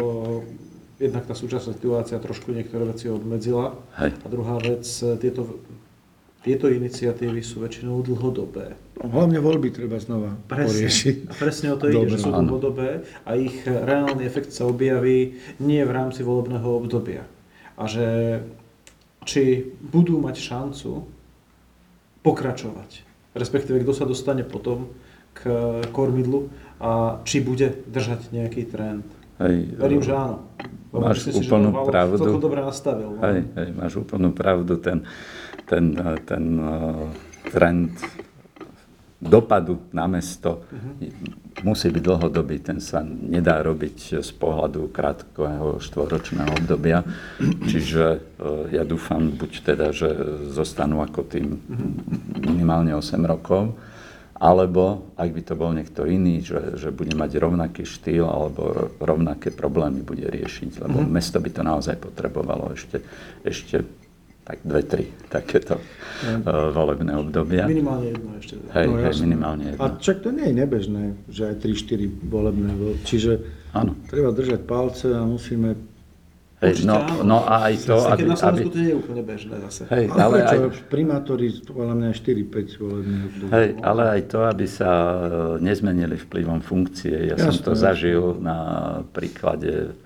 jednak tá súčasná situácia trošku niektoré veci obmedzila. Hej. A druhá vec, tieto tieto iniciatívy sú väčšinou dlhodobé. Hlavne voľby treba znova presne, poriešiť. A presne o to ide, že sú dlhodobé a ich reálny efekt sa objaví nie v rámci volebného obdobia. A že či budú mať šancu pokračovať, respektíve kto sa dostane potom k kormidlu a či bude držať nejaký trend. Hej, Verím, že áno. Máš úplnú si, že pravdu. dobre nastavil. No? Hej, hej, máš úplnú pravdu. Ten, ten, ten uh, trend dopadu na mesto musí byť dlhodobý. Ten sa nedá robiť z pohľadu krátkeho štvoročného obdobia. Čiže uh, ja dúfam, buď teda, že zostanú ako tým minimálne 8 rokov, alebo ak by to bol niekto iný, že, že bude mať rovnaký štýl alebo rovnaké problémy bude riešiť, lebo mm-hmm. mesto by to naozaj potrebovalo ešte, ešte tak dve, tri takéto uh, volebné obdobia. Minimálne jedno ešte. Hej, no, hej, minimálne jedno. A čak to nie je nebežné, že aj 3-4 volebné, čiže ano. treba držať palce a musíme Hej, no, no a aj to, aby... na Slovensku to nie je úplne bežné zase. Hej, ale, ale aj, primátori, podľa mňa 4-5 volebných Hej, ale aj to, aby sa e, nezmenili vplyvom funkcie. Ja jasne, som to jasne. zažil na príklade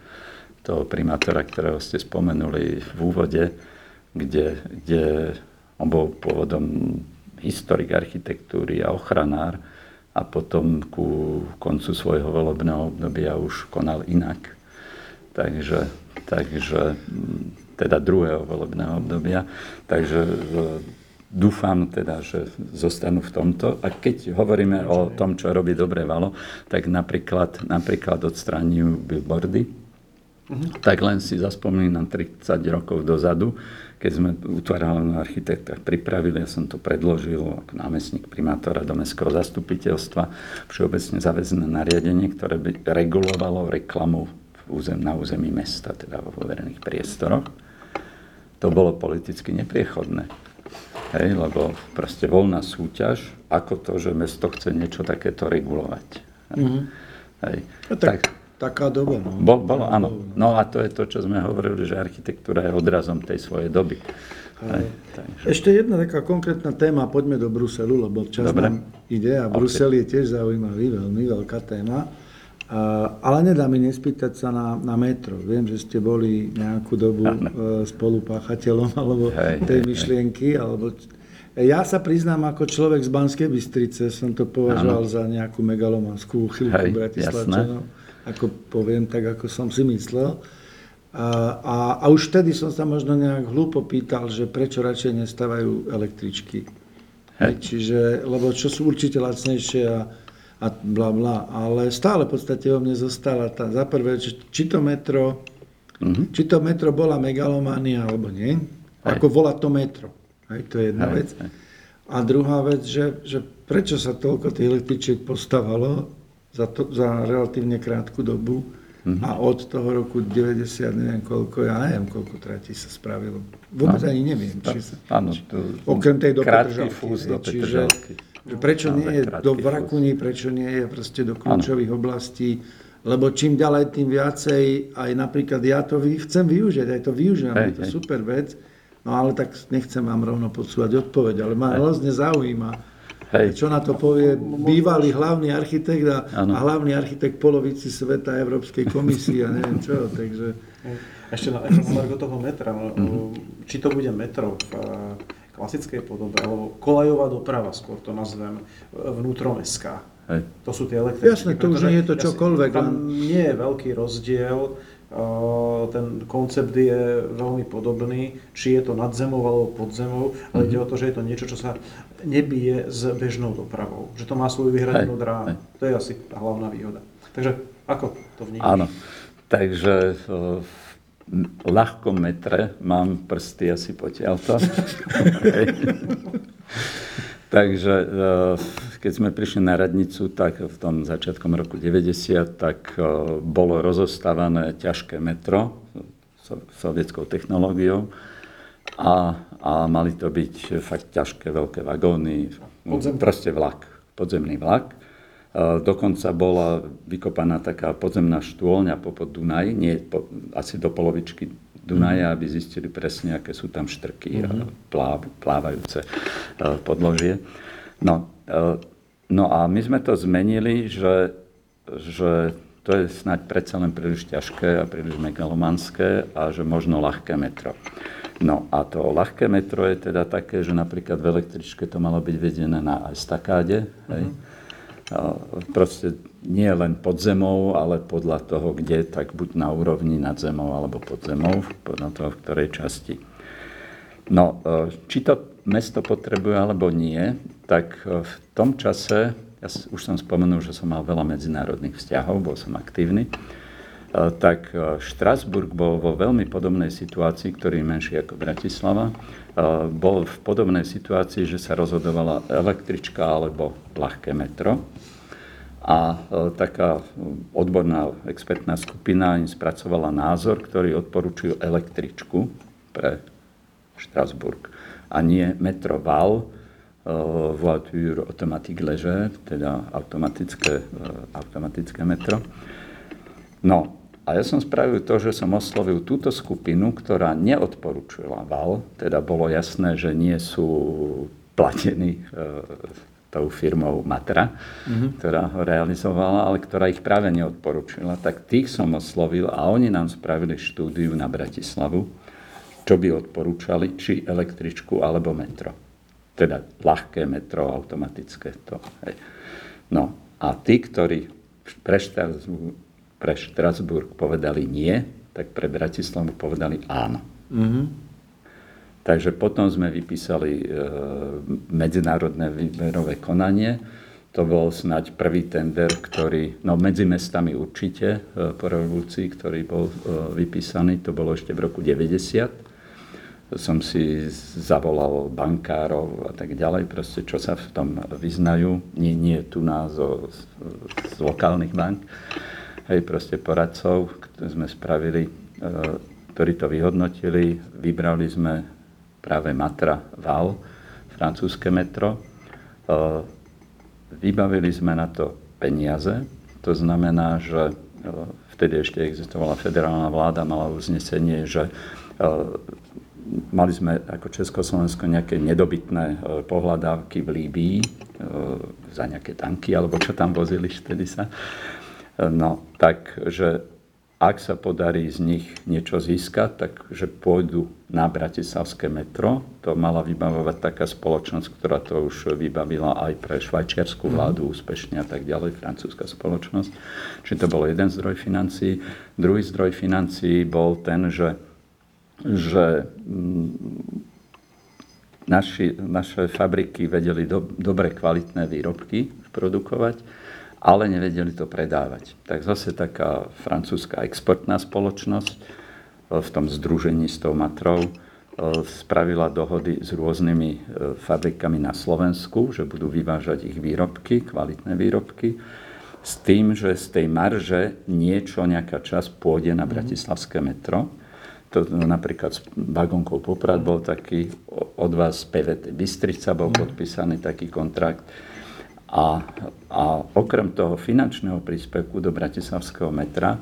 toho primátora, ktorého ste spomenuli v úvode, kde, kde on bol pôvodom historik architektúry a ochranár a potom ku koncu svojho volebného obdobia už konal inak. Takže takže teda druhého volebného obdobia. Takže e, dúfam teda, že zostanú v tomto. A keď hovoríme o tom, čo robí dobre Valo, tak napríklad, napríklad odstraňujú billboardy, uh-huh. tak len si zaspomínam 30 rokov dozadu, keď sme utvárali na architektách pripravili, ja som to predložil ako námestník primátora do mestského zastupiteľstva, všeobecne zavezené nariadenie, ktoré by regulovalo reklamu územ, na území mesta, teda vo verejných priestoroch. To bolo politicky nepriechodné. Hej, lebo proste voľná súťaž, ako to, že mesto chce niečo takéto regulovať. Mm-hmm. Hej. No, tak, tak, taká doba. No. Bol, bolo, áno. No a to je to, čo sme hovorili, že architektúra je odrazom tej svojej doby. Hej, Ešte jedna taká konkrétna téma, poďme do Bruselu, lebo čas Dobre. nám ide a Brusel okay. je tiež zaujímavý, veľmi veľká téma. Ale nedá mi nespýtať sa na, na metro. Viem, že ste boli nejakú dobu ano. E, spolupáchateľom alebo hej, tej hej, myšlienky. Hej. Alebo... Ja sa priznám, ako človek z Banskej Bystrice som to považoval ano. za nejakú megalomanskú chvíľku Bratislavčanov. Ako poviem, tak ako som si myslel. A, a, a už vtedy som sa možno nejak hlúpo pýtal, že prečo radšej nestávajú električky. Hej. Čiže, lebo čo sú určite lacnejšie a a bla bla. Ale stále v podstate o mne zostala tá, za prvé, či to metro, mm-hmm. či to metro bola megalomania alebo nie, Hej. ako volá to metro. Hej, to je jedna Hej. vec. A druhá vec, že, že prečo sa toľko tých električiek postavalo za, to, za relatívne krátku dobu mm-hmm. a od toho roku 90, neviem koľko, ja neviem, koľko tratí sa spravilo. Vôbec no, ani neviem. Či sa, áno, to, okrem tej do Krátky fúz do Petržalky. Že prečo nie je do Vrakuni, prečo nie je proste do kľúčových ano. oblastí, lebo čím ďalej, tým viacej, aj napríklad ja to chcem využiť, aj to využijem, je to hej. super vec, no ale tak nechcem vám rovno podsúvať odpoveď, ale ma hrozne zaujíma, Hej. čo na to povie bývalý hlavný architekt a, a hlavný architekt polovici sveta Európskej komisie a neviem čo, takže... Ešte na, ešte na toho metra, mm-hmm. či to bude metro v klasickej podobe, alebo kolajová doprava, skôr to nazvem, vnútromestská. Hej. To sú tie električky. Jasné, to už nie je to čokoľvek, Tam nie je veľký rozdiel. O, ten koncept je veľmi podobný, či je to nad zemou alebo pod zemou, ale Mhm. ide o to, že je to niečo, čo sa nebije s bežnou dopravou. Že to má svoju vyhradenú dráhu. To je asi tá hlavná výhoda. Takže ako to vnímaš? Áno. Takže v ľahkom metre mám prsty asi potiaľto. (laughs) Takže keď sme prišli na radnicu, tak v tom začiatkom roku 90, tak bolo rozostávané ťažké metro so- sovietskou technológiou a, a mali to byť fakt ťažké veľké vagóny, Podzemný. proste vlak, podzemný vlak. E, Dokonca bola vykopaná taká podzemná štôlňa popod Dunaj, nie, po, asi do polovičky Dunaja, aby zistili presne, aké sú tam štrky a pláv, plávajúce e, podložie. No, e, no a my sme to zmenili, že, že to je snáď predsa len príliš ťažké a príliš megalomanské a že možno ľahké metro. No a to ľahké metro je teda také, že napríklad v električke to malo byť vedené na estakáde. Hej. A Proste nie len pod zemou, ale podľa toho, kde, tak buď na úrovni nad zemou alebo pod zemou, podľa toho, v ktorej časti. No, e, či to mesto potrebuje alebo nie, tak e, v tom čase, ja už som spomenul, že som mal veľa medzinárodných vzťahov, bol som aktívny, tak e, Štrasburg bol vo veľmi podobnej situácii, ktorý je menší ako Bratislava. E, Bol v podobnej situácii, že sa rozhodovala električka alebo ľahké metro. A e, taká odborná expertná skupina im spracovala názor, ktorý odporúčil električku pre Štrasburg a nie metro Val, e, voiture automatique légère, teda automatické, e, automatické metro. No, a ja som spravil to, že som oslovil túto skupinu, ktorá neodporúčila val, teda bolo jasné, že nie sú platení e, tou firmou Matra, ktorá ho realizovala, ale ktorá ich práve neodporúčila. Tak tých som oslovil a oni nám spravili štúdiu na Bratislavu, čo by odporúčali, či električku alebo metro. Teda ľahké metro, automatické to. Hej. No a tí, ktorí pre Štrasburg, pre Štrasburg povedali nie, tak pre Bratislavu povedali áno. Takže potom sme vypísali e, medzinárodné výberové konanie. To bol snáď prvý tender, ktorý, no medzi mestami určite e, po revolúcii, ktorý bol e, vypísaný, to bolo ešte v roku 90 som si zavolal bankárov a tak ďalej, proste čo sa v tom vyznajú, nie, nie tu nás zo, z lokálnych bank, hej, proste poradcov, ktoré sme spravili, e, ktorí to vyhodnotili, vybrali sme práve Matra Val, francúzske metro, e, vybavili sme na to peniaze, to znamená, že e, vtedy ešte existovala federálna vláda, mala uznesenie, že mali sme ako Československo nejaké nedobytné pohľadávky v Líbii za nejaké tanky, alebo čo tam vozili vtedy sa. No, takže ak sa podarí z nich niečo získať, takže pôjdu na Bratislavské metro. To mala vybavovať taká spoločnosť, ktorá to už vybavila aj pre švajčiarskú vládu úspešne a tak ďalej, francúzska spoločnosť. Čiže to bol jeden zdroj financií. Druhý zdroj financií bol ten, že že mm, naši, naše fabriky vedeli do, dobre kvalitné výrobky produkovať, ale nevedeli to predávať. Tak zase taká francúzska exportná spoločnosť e, v tom združení s tou matrou e, spravila dohody s rôznymi e, fabrikami na Slovensku, že budú vyvážať ich výrobky, kvalitné výrobky, s tým, že z tej marže niečo, nejaká časť pôjde na Bratislavské metro. To no, napríklad s vagónkou Poprad bol taký, od vás PVT Bystrica bol podpísaný taký kontrakt. A, a okrem toho finančného príspevku do Bratislavského metra e,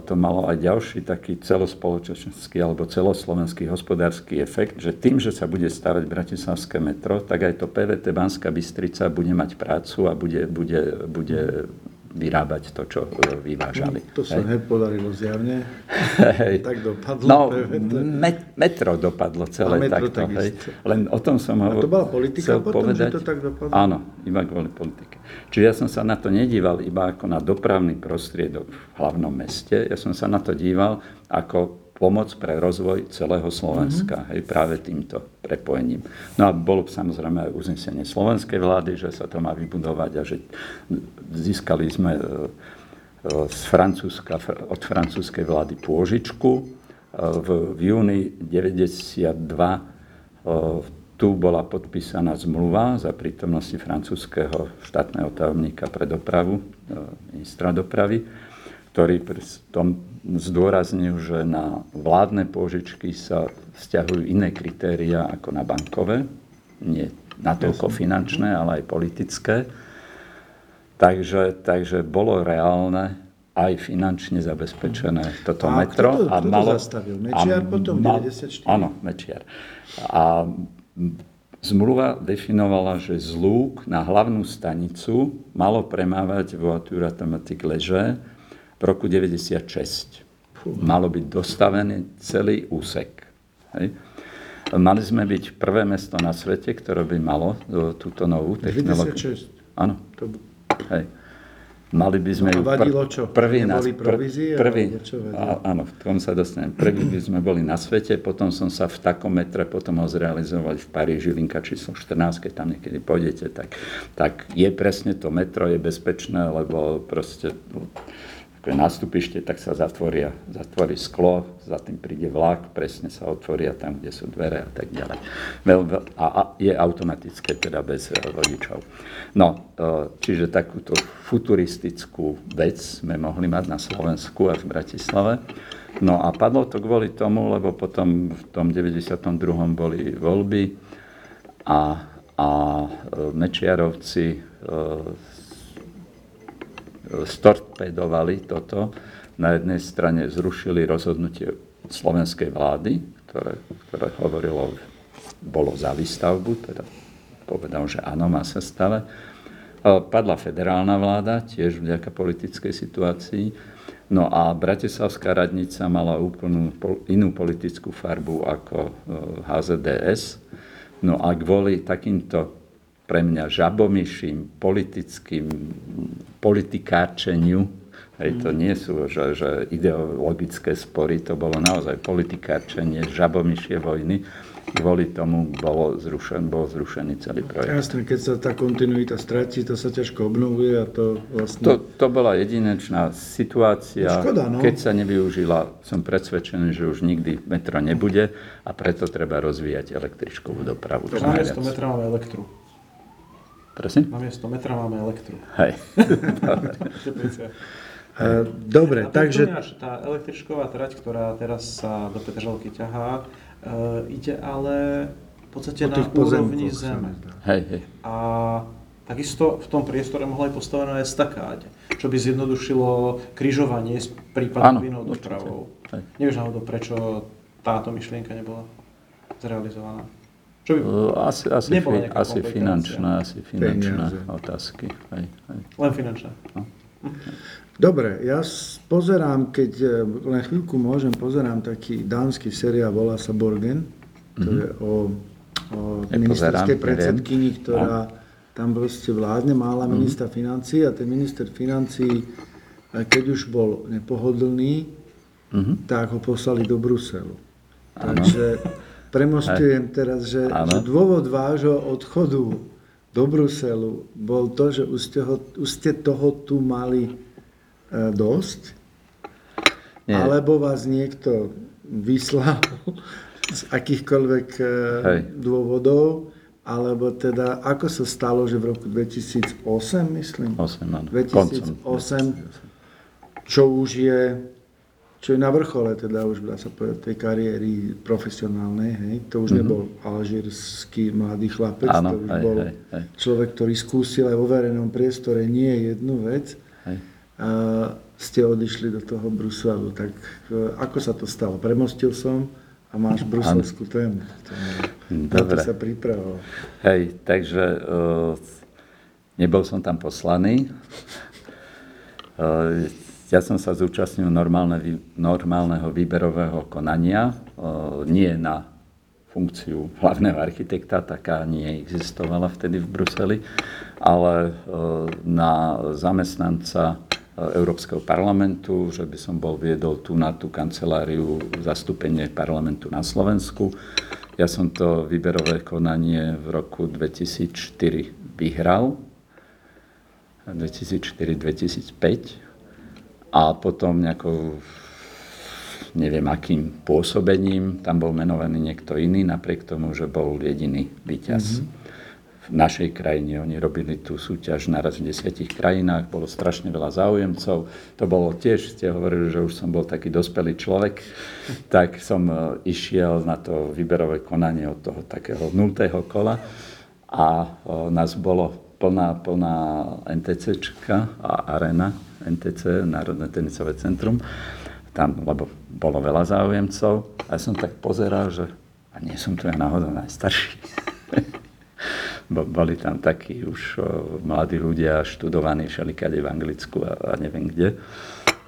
to malo aj ďalší taký celospoločenský alebo celoslovenský hospodársky efekt, že tým, že sa bude stavať Bratislavské metro, tak aj to PVT Banská Bystrica bude mať prácu a bude, bude, bude vyrábať to, čo e, vyvážali. To sa nepodarilo zjavne. Hej. Tak dopadlo. No, met, metro dopadlo celé A metro takto. Hej. takisto. Len o tom som A hovoril. to bola politika potom, že to tak dopadlo? Áno, iba kvôli politike. Čiže ja som sa na to nedíval iba ako na dopravný prostriedok v hlavnom meste. Ja som sa na to díval ako pomoc pre rozvoj celého Slovenska, Mhm. hej, práve týmto prepojením. No a bolo samozrejme aj uznesenie slovenskej vlády, že sa to má vybudovať a že získali sme e, e, z Francúzska, fr- od francúzskej vlády pôžičku. E, V, v júni 92 e, tu bola podpísaná zmluva za prítomnosti francúzského štátneho tajomníka pre dopravu, ministra dopravy, ktorý pri tom zdôraznil, že na vládne pôžičky sa vzťahujú iné kritéria ako na bankové, nie natoľko finančné, ale aj politické. Takže, takže bolo reálne aj finančne zabezpečené toto A metro. kto to- kto to zastavil? Mečiar potom, 94? Áno, Mečiar. A zmluva definovala, že z Lúk na hlavnú stanicu malo premávať voiture automatique leže v roku 96. Malo byť dostavený celý úsek. Hej. Mali sme byť prvé mesto na svete, ktoré by malo e, túto novú technológiu. 96. Áno. To, Hej. Mali by sme... A ju čo? Prvý na, provízie, prvý, á, áno, v tom sa dostanem. Prvý by sme boli na svete, potom som sa v takom metre potom ho zrealizovať v Paríži, linka číslo 14, keď tam niekedy pôjdete, tak, tak je presne to metro, je bezpečné, lebo proste ako je nastúpište, tak sa zatvoria, zatvorí sklo, za tým príde vlak, presne sa otvoria tam, kde sú dvere a tak ďalej. A, je automatické, teda bez e, vodičov. No, e, čiže takúto futuristickú vec sme mohli mať na Slovensku a v Bratislave. No a padlo to kvôli tomu, lebo potom v tom 92. boli voľby a, a e, Mečiarovci e, storpedovali toto. Na jednej strane zrušili rozhodnutie slovenskej vlády, ktoré, ktoré hovorilo, bolo za výstavbu, teda povedal, že áno, má sa stave. Padla federálna vláda, tiež vďaka politickej situácii. No a Bratislavská radnica mala úplnú inú politickú farbu ako e, HZDS. No a kvôli takýmto pre mňa žabomyším politickým politikárčeniu, hej, to nie sú že, že ideologické spory, to bolo naozaj politikárčenie, žabomyšie vojny. Kvôli tomu bolo zrušen, bol zrušený celý projekt. jasné, keď sa tá kontinuita stratí, to sa ťažko obnovuje a to vlastne... To, to bola jedinečná situácia. No škoda, no. Keď sa nevyužila, som presvedčený, že už nikdy metro nebude a preto treba rozvíjať električkovú dopravu. Namiesto najviac. metra máme elektru. Prosím? Namiesto metra máme elektru. Hej. (laughs) Teplice. E, Dobre, A takže... tá električková trať, ktorá teraz sa do Petržalky ťahá, e, ide ale v podstate Po na úrovni zeme. Hej, hej. A takisto v tom priestore mohla aj postavená estakáď, čo by zjednodušilo križovanie s prípadnou inou dopravou. Nevieš náhodou, prečo táto myšlienka nebola zrealizovaná? Čo by... Asi, asi, fi, asi finančné, asi finančné Peniaze. otázky. Hej, hej. Len finančná. Dobre, ja pozerám, keď e, len chvíľku môžem, pozerám taký dánsky seriál, volá sa Borgen. To je o, o ministerskej predsedkyni, ktorá tam proste vládne, mála ministra financí a ten minister financí, e, keď už bol nepohodlný, tak ho poslali do Bruselu. Takže (laughs) premostujem teraz, že, že dôvod vášho odchodu do Bruselu bol to, že už ste, ho, už ste toho tu mali e, dosť, Nie. alebo vás niekto vyslal z akýchkoľvek e, dôvodov, alebo teda ako sa stalo, že v roku 2008, myslím, Osem, áno. 2008, čo už je čo je na vrchole, teda už dá sa povedať, tej kariéry profesionálnej, hej. To už nebol alžírsky mladý chlapec. Áno, to už hej, bol hej, hej. človek, ktorý skúsil aj vo verejnom priestore nie jednu vec. Hej. A ste odišli do toho Bruselu. Tak e, ako sa to stalo? Premostil som a máš bruselskú tému. Je- Na to Dobre. sa pripravoval. Hej, takže uh, nebol som tam poslaný. Ja som sa zúčastnil normálne, normálneho výberového konania, nie na funkciu hlavného architekta, taká nie existovala vtedy v Bruseli, ale na zamestnanca Európskeho parlamentu, že by som bol viedol tu na tú kanceláriu zastúpenie parlamentu na Slovensku. Ja som to výberové konanie v roku 2004 vyhral, 2004-2005 a potom nejakou neviem akým pôsobením, tam bol menovaný niekto iný, napriek tomu, že bol jediný víťaz. Mm-hmm v našej krajine. Oni robili tú súťaž naraz v desiatich krajinách, bolo strašne veľa záujemcov. To bolo tiež, ste hovorili, že už som bol taký dospelý človek, (laughs) tak som e, išiel na to výberové konanie od toho takého nultého kola a e, nás bolo plná, plná NTCčka a arena NTC, Národné tenisové centrum, tam, lebo bolo veľa záujemcov. A ja som tak pozeral, že a nie som tu ja náhodou najstarší. (laughs) boli tam takí už mladí ľudia, študovaní všelikade v Anglicku a, a neviem kde.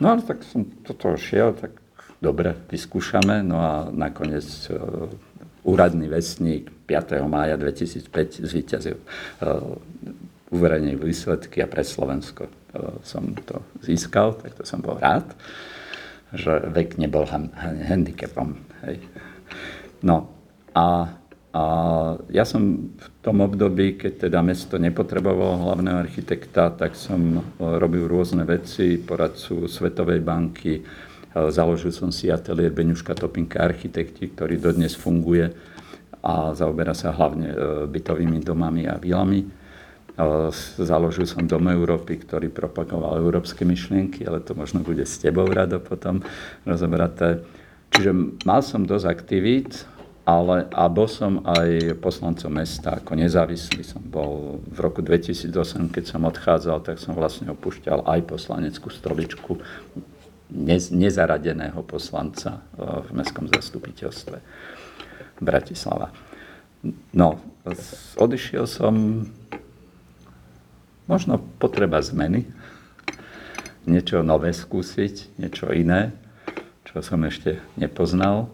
No ale tak som toto šiel, tak dobre, vyskúšame. No a nakoniec uh, úradný vesník 5. mája 2005 zvíťazil. Uh, uverejnil výsledky a pre Slovensko som to získal, tak to som bol rád, že vek nebol handicapom. Hej. No a a ja som v tom období, keď teda mesto nepotrebovalo hlavného architekta, tak som e, robil rôzne veci, poradcu Svetovej banky, e, založil som si ateliér Beňuška Topinka architekti, ktorý dodnes funguje a zaoberá sa hlavne e, bytovými domami a vilami. Založil som Dom Európy, ktorý propagoval európske myšlienky, ale to možno bude s tebou rado potom rozobraté. Čiže mal som dosť aktivít, ale a bol som aj poslancom mesta ako nezávislý. Som bol v roku 2008, keď som odchádzal, tak som vlastne opúšťal aj poslaneckú stoličku nezaradeného poslanca v mestskom zastupiteľstve Bratislava. No, odišiel som možno potreba zmeny, niečo nové skúsiť, niečo iné, čo som ešte nepoznal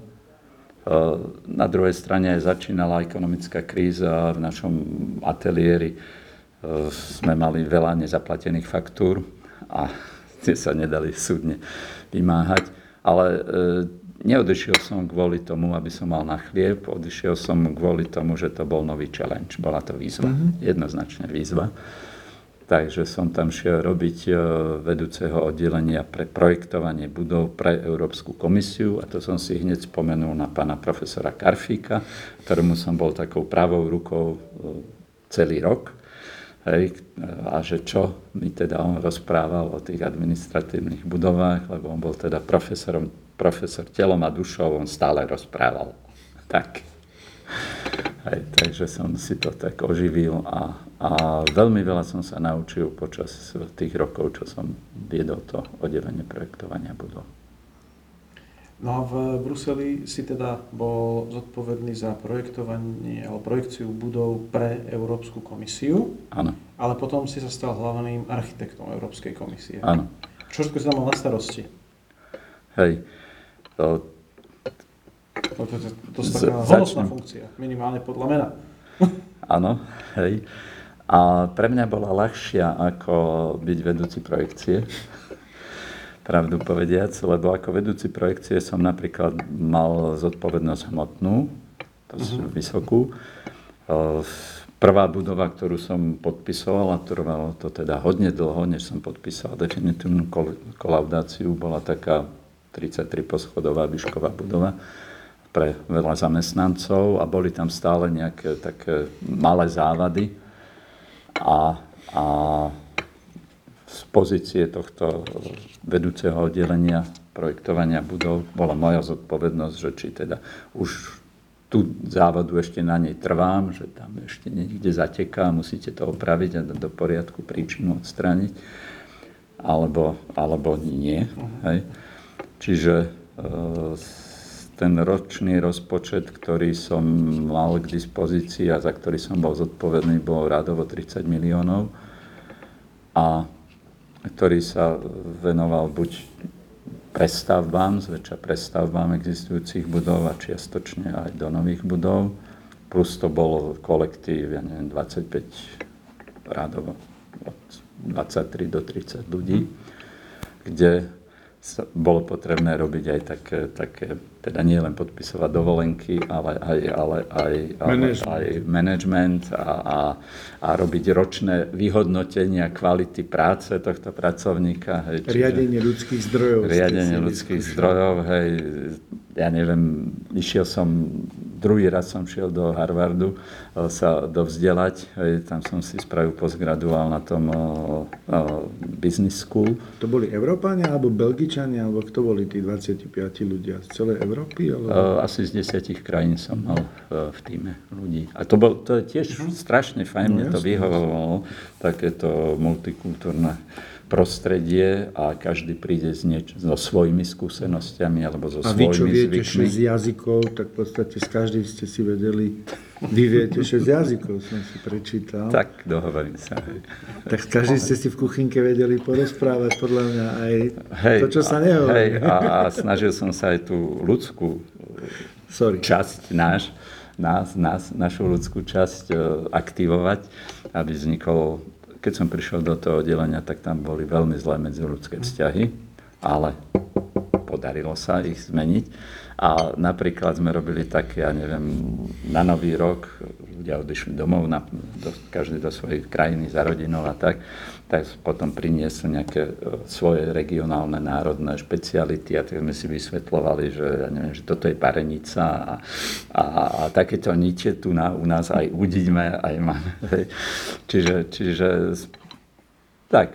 na druhej strane začínala ekonomická kríza v našom ateliéri. Sme mali veľa nezaplatených faktúr a tie sa nedali súdne vymáhať. Ale e, neodišiel som kvôli tomu, aby som mal na chlieb, odišiel som kvôli tomu, že to bol nový challenge. Bola to výzva, mm-hmm. jednoznačne výzva. Takže som tam šiel robiť e, vedúceho oddelenia pre projektovanie budov pre Európsku komisiu a to som si hneď spomenul na pána profesora Karfíka, ktorému som bol takou pravou rukou e, celý rok. Hej, a že čo mi teda on rozprával o tých administratívnych budovách, lebo on bol teda profesorom, profesor telom a dušou, on stále rozprával. Tak. Hej, takže som si to tak oživil a, a veľmi veľa som sa naučil počas tých rokov, čo som viedol to oddelenie projektovania budov. No a v Bruseli si teda bol zodpovedný za projektovanie alebo projekciu budov pre Európsku komisiu. Áno. Ale potom si sa stal hlavným architektom Európskej komisie. Áno. Čo všetko si tam mal na starosti? Hej. To, No to, to, to je taká honosná funkcia, minimálne podľa mena. (laughs) Áno, hej. A pre mňa bola ľahšia ako byť vedúci projekcie, (laughs) pravdu povediac, lebo ako vedúci projekcie som napríklad mal zodpovednosť hmotnú, to uh-huh. vysokú. Prvá budova, ktorú som podpisoval, a trvalo to teda hodne dlho, než som podpísal definitívnu kolaudáciu, bola taká 33 poschodová výšková budova pre veľa zamestnancov a boli tam stále nejaké také malé závady a, a z pozície tohto vedúceho oddelenia projektovania budov bola moja zodpovednosť, že či teda už tú závadu ešte na nej trvám, že tam ešte niekde zateká, musíte to opraviť a do poriadku príčinu odstrániť, alebo, alebo nie. Hej. Čiže e, ten ročný rozpočet, ktorý som mal k dispozícii a za ktorý som bol zodpovedný, bol rádovo 30 miliónov. A ktorý sa venoval buď prestavbám, zväčša prestavbám existujúcich budov a čiastočne aj do nových budov. Plus to bolo kolektív, ja neviem, 25 rádovo, od 23 do 30 ľudí, kde bolo potrebné robiť aj také, také teda nie len podpisovať dovolenky, ale aj, ale aj, ale Management. aj management a, a, a robiť ročné vyhodnotenia kvality práce tohto pracovníka. Hej, čiže- Riadenie ľudských zdrojov. riadenie ľudských zdrojov, hej, ja neviem, išiel som, druhý raz som šiel do Harvardu e, sa dovzdelať, hej, tam som si spravil postgraduál na tom o, o, business school. To boli Európania, alebo Belgičania, alebo kto boli tí 25 ľudia? Z celej Európy? Alebo... E, Asi z desiatich krajín som mal v, týme ľudí. A to, bol, to je tiež strašne fajn, mne to vyhovovalo, takéto multikultúrne prostredie a každý príde s nieč- so svojimi skúsenostiami alebo so A vy, čo svojimi viete zvykmi. 6 jazykov, tak v podstate s každým ste si vedeli, vy viete 6 jazykov, som si prečítal. Tak, dohovorím sa. Tak s každým ste si v kuchynke vedeli porozprávať, podľa mňa aj Hej, to, čo sa a- nehovorí. Hej, a, a snažil som sa aj tú ľudskú Sorry. časť náš, nás, nás, našu ľudskú časť e, aktivovať, aby vznikol, keď som prišiel do toho oddelenia, tak tam boli veľmi zlé medziľudské vzťahy, ale podarilo sa ich zmeniť. A napríklad sme robili také, ja neviem, na Nový rok, ľudia odišli domov, na, do, každý do svojej krajiny za rodinou a tak, tak potom priniesli nejaké e, svoje regionálne, národné špeciality a tak sme si vysvetľovali, že, ja neviem, že toto je parenica a, a, a takéto niče tu na, u nás aj udíme, aj máme. Čiže, čiže tak.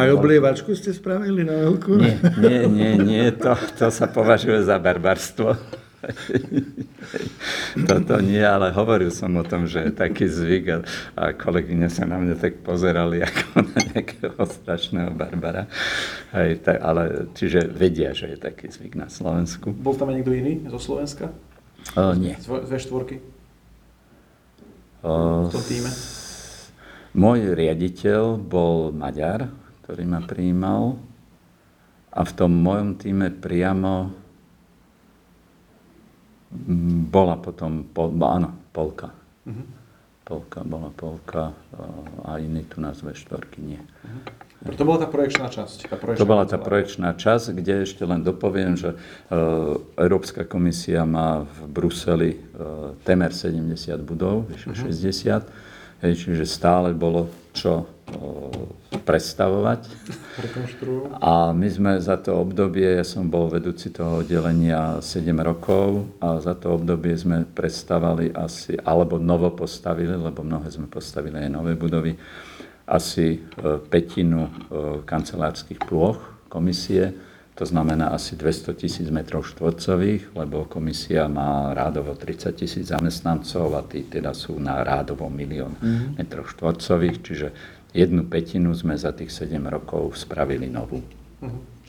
Aj oblievačku ste spravili na veľkú? Nie, nie, nie, nie to, to sa považuje za barbarstvo. (laughs) Toto nie, ale hovoril som o tom, že je taký zvyk a, a kolegyne sa na mňa tak pozerali ako (laughs) na nejakého strašného barbara. Hej, tak, ale, čiže vedia, že je taký zvyk na Slovensku. Bol tam aj niekto iný zo Slovenska? O, nie. Z V4 O, v tom týme? Môj riaditeľ bol Maďar, ktorý ma prijímal a v tom mojom týme priamo bola potom, pol, áno, Polka. Polka, bola Polka a iní tu nás ve štvorky nie. To bola tá projekčná časť. Tá projekčná To bola tá projekčná časť, kde ešte len dopoviem, že e, Európska komisia má v Bruseli e, temer 70 budov, vyše 60, hej, čiže stále bolo čo Rekonštruujú. A my sme za to obdobie, ja som bol vedúci toho oddelenia 7 rokov a za to obdobie sme predstavali asi, alebo novo postavili, lebo mnohé sme postavili aj nové budovy, asi e, petinu e, kancelárskych plôch komisie, to znamená asi 200 tisíc metrov štvorcových, lebo komisia má rádovo 30 tisíc zamestnancov a tí teda sú na rádovo milión metrov štvorcových, čiže jednu petinu sme za tých 7 rokov spravili novú.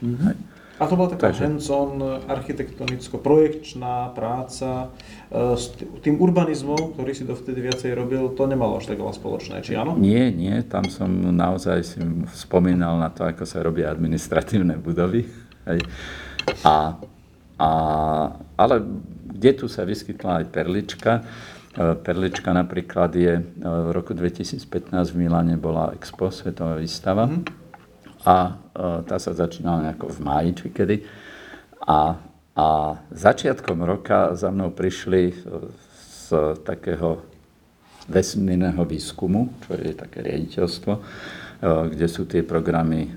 Hej. A to bola taká Takže- hands-on architektonicko-projekčná práca e, s tým urbanizmom, ktorý si dovtedy viacej robil, to nemalo až tak veľa spoločné, či áno? Nie, nie, tam som naozaj si spomínal na to, ako sa robia administratívne budovy. Hej. A, a, ale kde tu sa vyskytla aj perlička. E, Perlička napríklad je, e, v roku 2015 v Miláne bola Expo, svetová výstava. A e, tá sa začínala nejako v máji, či kedy. A, a začiatkom roka za mnou prišli z takého vesmírneho výskumu, čo je také riaditeľstvo, kde sú tie programy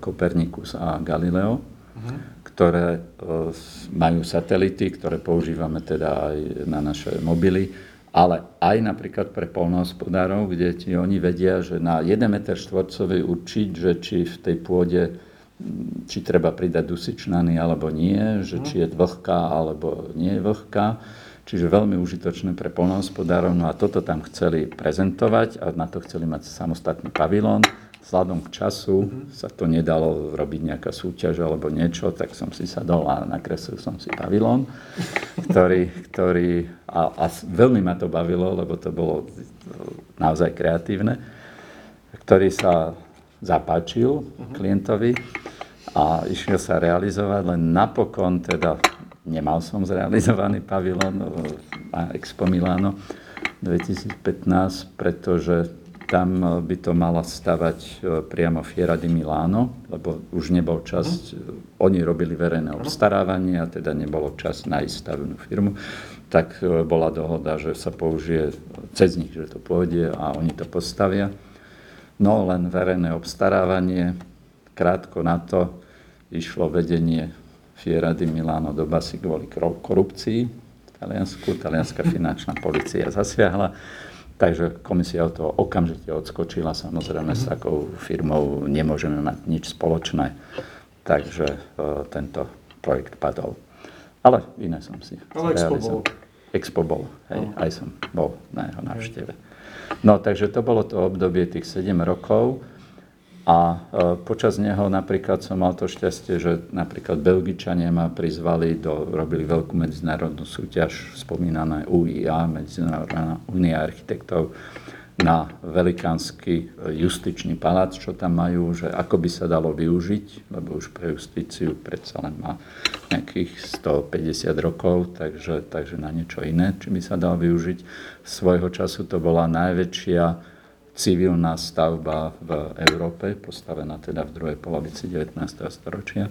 Copernicus a Galileo, ktoré e, s- majú satelity, ktoré používame teda aj na naše mobily, ale aj napríklad pre polnohospodárov, kde ti oni vedia, že na 1 m štvorcový určiť, že či v tej pôde či treba pridať dusičnany alebo nie, že či je vlhká alebo nie je vlhká. Čiže veľmi užitočné pre polnohospodárov. No a toto tam chceli prezentovať a na to chceli mať samostatný pavilón. Vzhľadom k času sa to nedalo robiť nejaká súťaž alebo niečo, tak som si sadol a nakreslil som si pavilón, ktorý, ktorý a, a veľmi ma to bavilo, lebo to bolo naozaj kreatívne, ktorý sa zapáčil klientovi a išiel sa realizovať, len napokon teda nemal som zrealizovaný pavilon na Expo Milano 2015, pretože tam by to mala stavať priamo Fiera di Milano, lebo už nebol čas, oni robili verejné obstarávanie a teda nebolo čas na stavnú firmu tak bola dohoda, že sa použije cez nich, že to pôjde a oni to postavia. No len verejné obstarávanie, krátko na to išlo vedenie Fiera di Milano do basy kvôli korupcii v Taliansku. Talianská finančná policia zasiahla, takže komisia toho okamžite odskočila. Samozrejme s takou firmou nemôžeme mať nič spoločné, takže uh, tento projekt padol. Ale iné som si Ale Expo bol. Expo bol, hej, no. aj som bol na jeho návšteve. No, takže to bolo to obdobie tých 7 rokov a e, počas neho napríklad som mal to šťastie, že napríklad Belgičania ma prizvali, do, robili veľkú medzinárodnú súťaž, spomínané UIA, Medzinárodná únia architektov, na velikánsky justičný palác, čo tam majú, že ako by sa dalo využiť, lebo už pre justíciu predsa len má nejakých 150 rokov, takže, takže na niečo iné, či by sa dalo využiť. Svojho času to bola najväčšia civilná stavba v Európe, postavená teda v druhej polovici 19. storočia.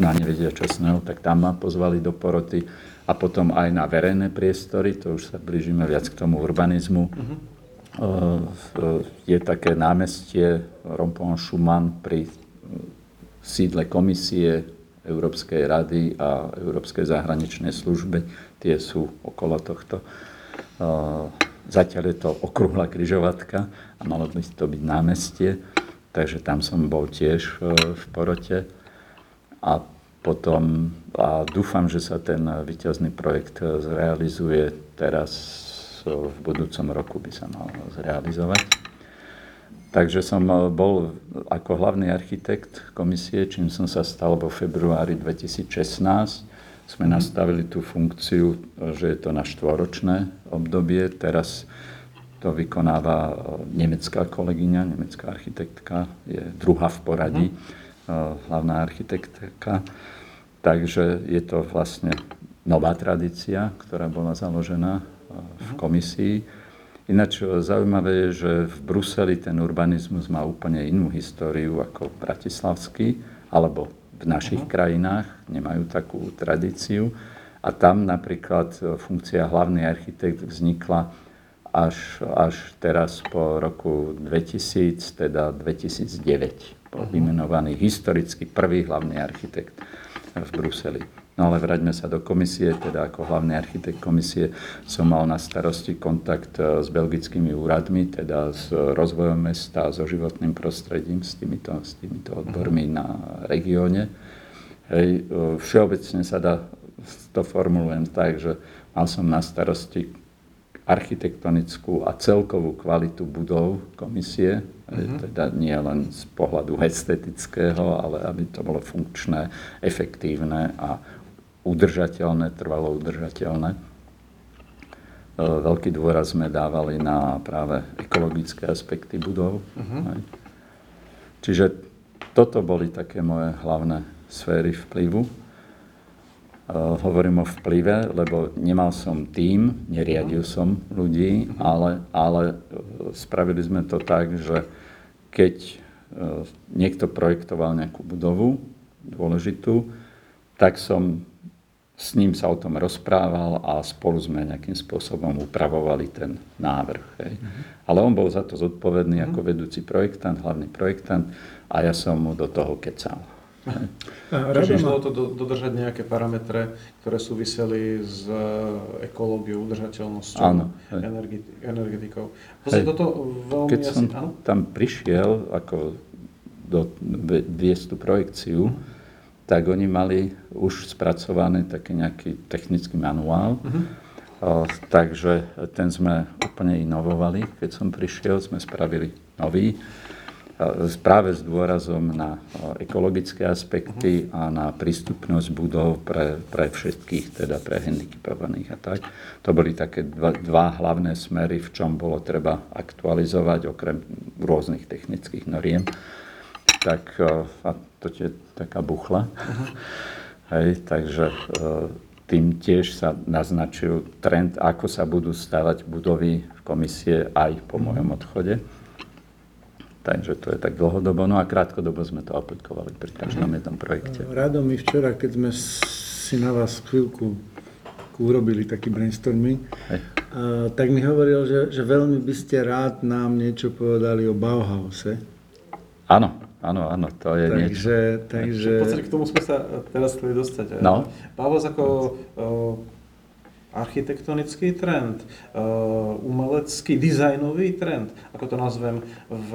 Na nevedia časného, tak tam ma pozvali do poroty a potom aj na verejné priestory, to už sa blížime viac k tomu urbanizmu. Uh-huh je také námestie Rompon Schumann pri sídle komisie Európskej rady a Európskej zahraničnej služby. Tie sú okolo tohto. Zatiaľ je to okrúhla kryžovatka a malo by to byť námestie, takže tam som bol tiež v porote. A potom a dúfam, že sa ten výťazný projekt zrealizuje teraz v budúcom roku by sa mal zrealizovať. Takže som bol ako hlavný architekt komisie, čím som sa stal vo februári 2016. Sme mm-hmm. nastavili tú funkciu, že je to na štvoročné obdobie. Teraz to vykonáva eh, nemecká kolegyňa, nemecká architektka, je druhá v poradí, mm-hmm. hlavná architektka. Takže je to vlastne nová tradícia, ktorá bola založená v komisii. Ináč e, zaujímavé je, že v Bruseli ten urbanizmus má úplne inú históriu ako bratislavský, alebo v našich uh-huh. krajinách nemajú takú tradíciu. A tam napríklad e, funkcia hlavný architekt vznikla až, až teraz po roku 2000, teda 2009. Bol uh-huh. vymenovaný historicky prvý hlavný architekt v Bruseli. No ale vraťme sa do komisie, teda ako hlavný architekt komisie som mal na starosti kontakt e, s belgickými úradmi, teda s rozvojom mesta, so životným prostredím, s týmito, s týmito odbormi na regióne. Hej, e, všeobecne sa dá, to formulujem tak, že mal som na starosti architektonickú a celkovú kvalitu budov komisie, mm-hmm. teda nie len z pohľadu estetického, ale aby to bolo funkčné, efektívne a udržateľné, trvalo udržateľné. E, veľký dôraz sme dávali na práve ekologické aspekty budov. Uh-huh. Čiže toto boli také moje hlavné sféry vplyvu. Uh, hovorím o vplyve, lebo nemal som tým, neriadil som ľudí, ale, ale spravili sme to tak, že keď niekto projektoval nejakú budovu dôležitú, tak som s ním sa o tom rozprával a spolu sme nejakým spôsobom upravovali ten návrh. Hej. Mm-hmm. Ale on bol za to zodpovedný mm-hmm. ako vedúci projektant, hlavný projektant a ja som mu do toho kecal. Čiže bolo to dodržať nejaké parametre, ktoré súviseli s e, ekológiou, udržateľnosťou, áno, energetikou. Hej. toto veľmi Keď asi, som áno? tam prišiel ako do, viesť tú projekciu, mm-hmm tak oni mali už spracovaný taký nejaký technický manuál. O, takže ten sme úplne inovovali. Keď som prišiel, sme spravili nový, práve s dôrazom na ekologické aspekty uh-huh. a na prístupnosť budov pre, pre všetkých, teda pre handicapovaných a tak. To boli také dva, dva hlavné smery, v čom bolo treba aktualizovať, okrem rôznych technických noriem. tak a to je taká buchla. Hej, takže e, tým tiež sa naznačil trend, ako sa budú stavať budovy v komisie aj po mojom odchode. Takže to je tak dlhodobo, no a krátkodobo sme to aplikovali pri každom jednom projekte. Rado mi včera, keď sme si na vás chvíľku urobili taký brainstorming, Hej. a, tak mi hovoril, že, že veľmi by ste rád nám niečo povedali o Bauhause. Áno, áno, áno, to je niečo. Takže, takže... V podstate k tomu sme sa teraz chceli dostať. No. Bavos ako uh, architektonický trend, uh, umelecký, dizajnový trend, ako to nazvem, v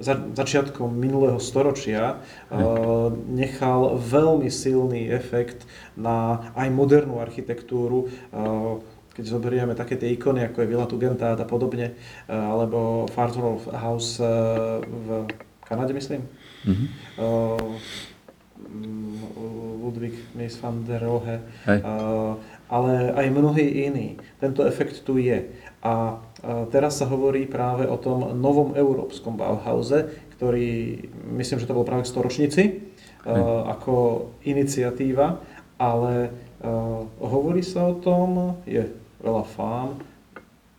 za, začiatkom minulého storočia uh, nechal veľmi silný efekt na aj modernú architektúru. Keď zoberieme také tie ikony, ako je Villa Tugendhat a podobne, alebo Fartwell House v Kanade, myslím. Mhm. Uh, Ludwig Mies van der Rohe, Hej. uh, ale aj mnohí iní. Tento efekt tu je. A uh, teraz sa hovorí práve o tom novom európskom Bauhause, ktorý, myslím, že to bol práve k storočnici, uh, ako iniciatíva, ale uh, hovorí sa o tom, je veľa fám.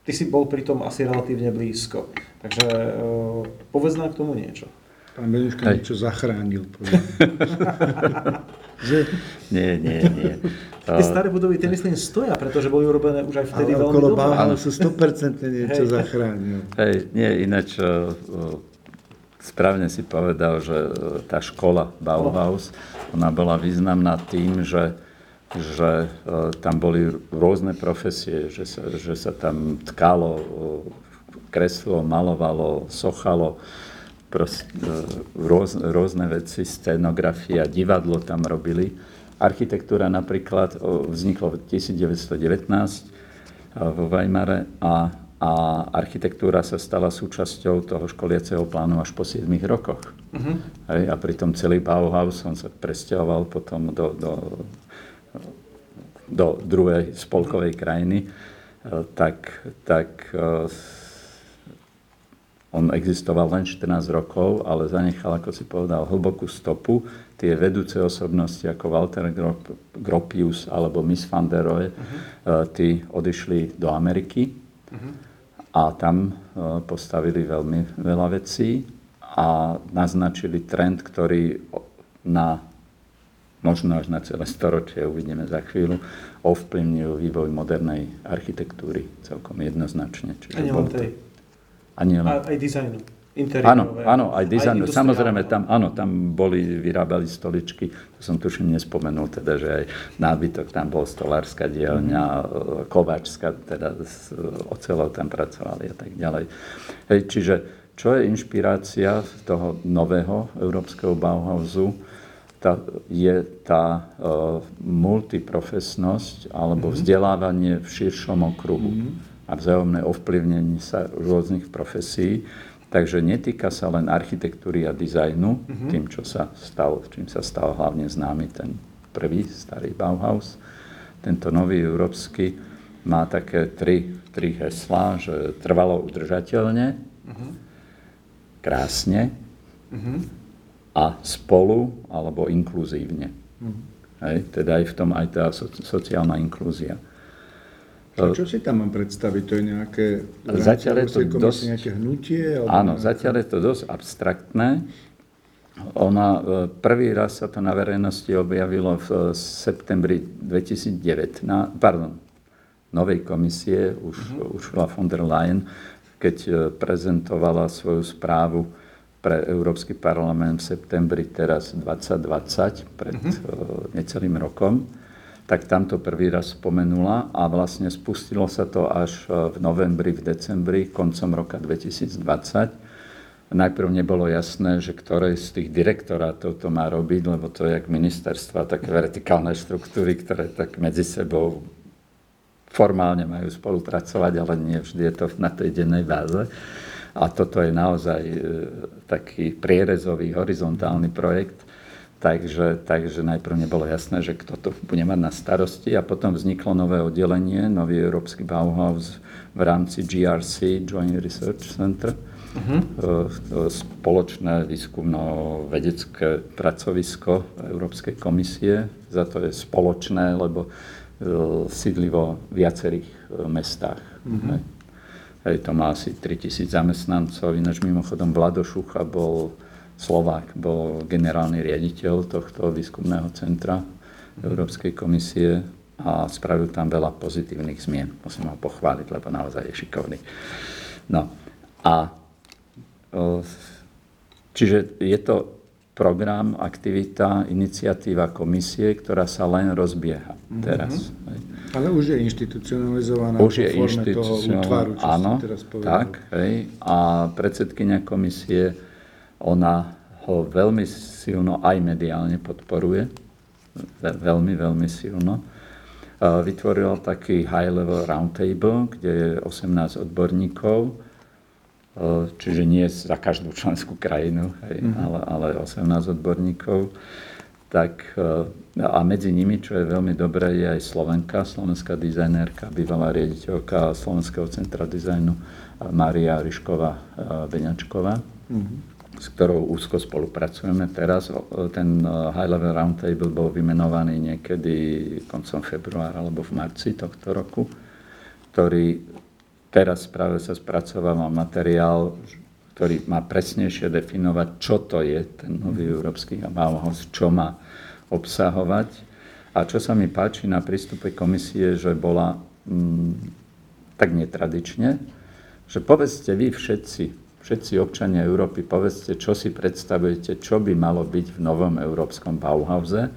Ty si bol pri tom asi relatívne blízko. Takže uh, povedz nám k tomu niečo. Pán Beňuška Hej. niečo zachránil. (laughs) že, Nie, nie, nie. Tie staré budovy, tie myslím stoja, pretože boli urobené už aj vtedy ale veľmi okolo dobre. Bauhausu 100% niečo Hej. zachránil. Hej, nie, ináč e, e, správne si povedal, že e, tá škola Bauhaus, ona bola významná tým, že, že tam boli rôzne profesie, že sa, že sa tam tkalo, kreslilo, malovalo, sochalo, prost, e, rôz, rôzne veci, scenografia, divadlo tam robili. Architektúra napríklad o, vznikla v 1919 vo Weimare a, a architektúra sa stala súčasťou toho školiaceho plánu až po 7 rokoch. Uh-huh. Hej, a pritom celý Bauhaus, on sa presťahoval potom do, do, do druhej spolkovej krajiny, e, tak, tak e, on existoval len 14 rokov, ale zanechal, ako si povedal, hlbokú stopu. Tie vedúce osobnosti ako Walter Grop- Gropius alebo Miss van der Rohe, uh-huh. tí odišli do Ameriky uh-huh. a tam eh, postavili veľmi veľa vecí a naznačili trend, ktorý na možno až na celé storočie, uvidíme za chvíľu, ovplyvnil vývoj modernej architektúry celkom jednoznačne. Čiže A bol to-. A nie len A, aj dizajnu. Áno, áno, aj dizajn. industriálneho. Samozrejme, tam, áno, tam boli, vyrábali stoličky, to som tuším nespomenul, teda, že aj nábytok, tam bol stolárska dielňa, Mhm. kováčska, teda s ocelou tam pracovali a tak ďalej. Hej, čiže čo je inšpirácia toho nového európskeho Bauhausu, tá, je tá uh, multiprofesnosť alebo vzdelávanie v širšom okruhu a vzájomné ovplyvnenie sa rôznych profesí. Takže netýka sa len architektúry a dizajnu, tým, čo sa stal, čím sa stal hlavne známy ten prvý starý Bauhaus. Tento nový európsky má také tri, tri heslá, že trvalo udržateľne, krásne a spolu alebo inkluzívne. Hej, teda aj v tom aj tá so, sociálna inklúzia. A čo si tam mám predstaviť? To je nejaké... Zatiaľ je to dosť- Nejaké hnutie? Áno, nejaké- zatiaľ je to dosť abstraktné. Ona, e, prvý raz sa to na verejnosti objavilo v e, septembri 2009, na, pardon, novej komisie, už uh-huh. Ursula von der Leyen, keď e, prezentovala svoju správu pre Európsky parlament v septembri teraz 2020, pred uh-huh. necelým rokom, tak tam to prvý raz spomenula a vlastne spustilo sa to až e, v novembri, v decembri, koncom roka 2020. Najprv nebolo jasné, že ktoré z tých direktorátov to má robiť, lebo to je jak ministerstva, také vertikálne štruktúry, ktoré tak medzi sebou formálne majú spolupracovať, ale nie vždy je to na tej dennej báze. A toto je naozaj e, taký prierezový, horizontálny projekt. Takže, takže najprv nebolo jasné, že kto to bude mať na starosti a potom vzniklo nové oddelenie, nový európsky Bauhaus v rámci GRC, Joint Research Center, uh-huh. spoločné výskumno-vedecké pracovisko Európskej komisie. Za to je spoločné, lebo sídli vo viacerých mestách. Uh-huh. Hej, to má asi 3000 zamestnancov, ináč mimochodom Vlado Šucha bol Slovák, bol generálny riaditeľ tohto výskumného centra Európskej komisie a spravil tam veľa pozitívnych zmien. Musím ho pochváliť, lebo naozaj je šikovný. No a čiže je to program, aktivita, iniciatíva komisie, ktorá sa len rozbieha teraz. Mm-hmm. Ale už je inštitucionalizovaná už je inštitucionalizovaná, áno, teraz tak, hej, a predsedkynia komisie ona ho veľmi silno aj mediálne podporuje. Veľmi, veľmi silno. Vytvorila taký high-level roundtable, kde je 18 odborníkov, čiže nie za každú členskú krajinu, hej, mm-hmm. ale, ale 18 odborníkov. Tak, a medzi nimi, čo je veľmi dobré, je aj Slovenka, slovenská dizajnérka, bývalá riaditeľka Slovenského centra dizajnu Mária Ryšková Beňačková. Mm-hmm s ktorou úzko spolupracujeme teraz. Ten e, High Level Roundtable bol vymenovaný niekedy koncom februára alebo v marci tohto roku, ktorý teraz práve sa spracováva materiál, ktorý má presnejšie definovať, čo to je ten nový európsky Bauhaus, čo má obsahovať. A čo sa mi páči na prístupe komisie, že bola mm, tak netradične, že povedzte vy všetci, všetci občania Európy, povedzte, čo si predstavujete, čo by malo byť v novom európskom Bauhause.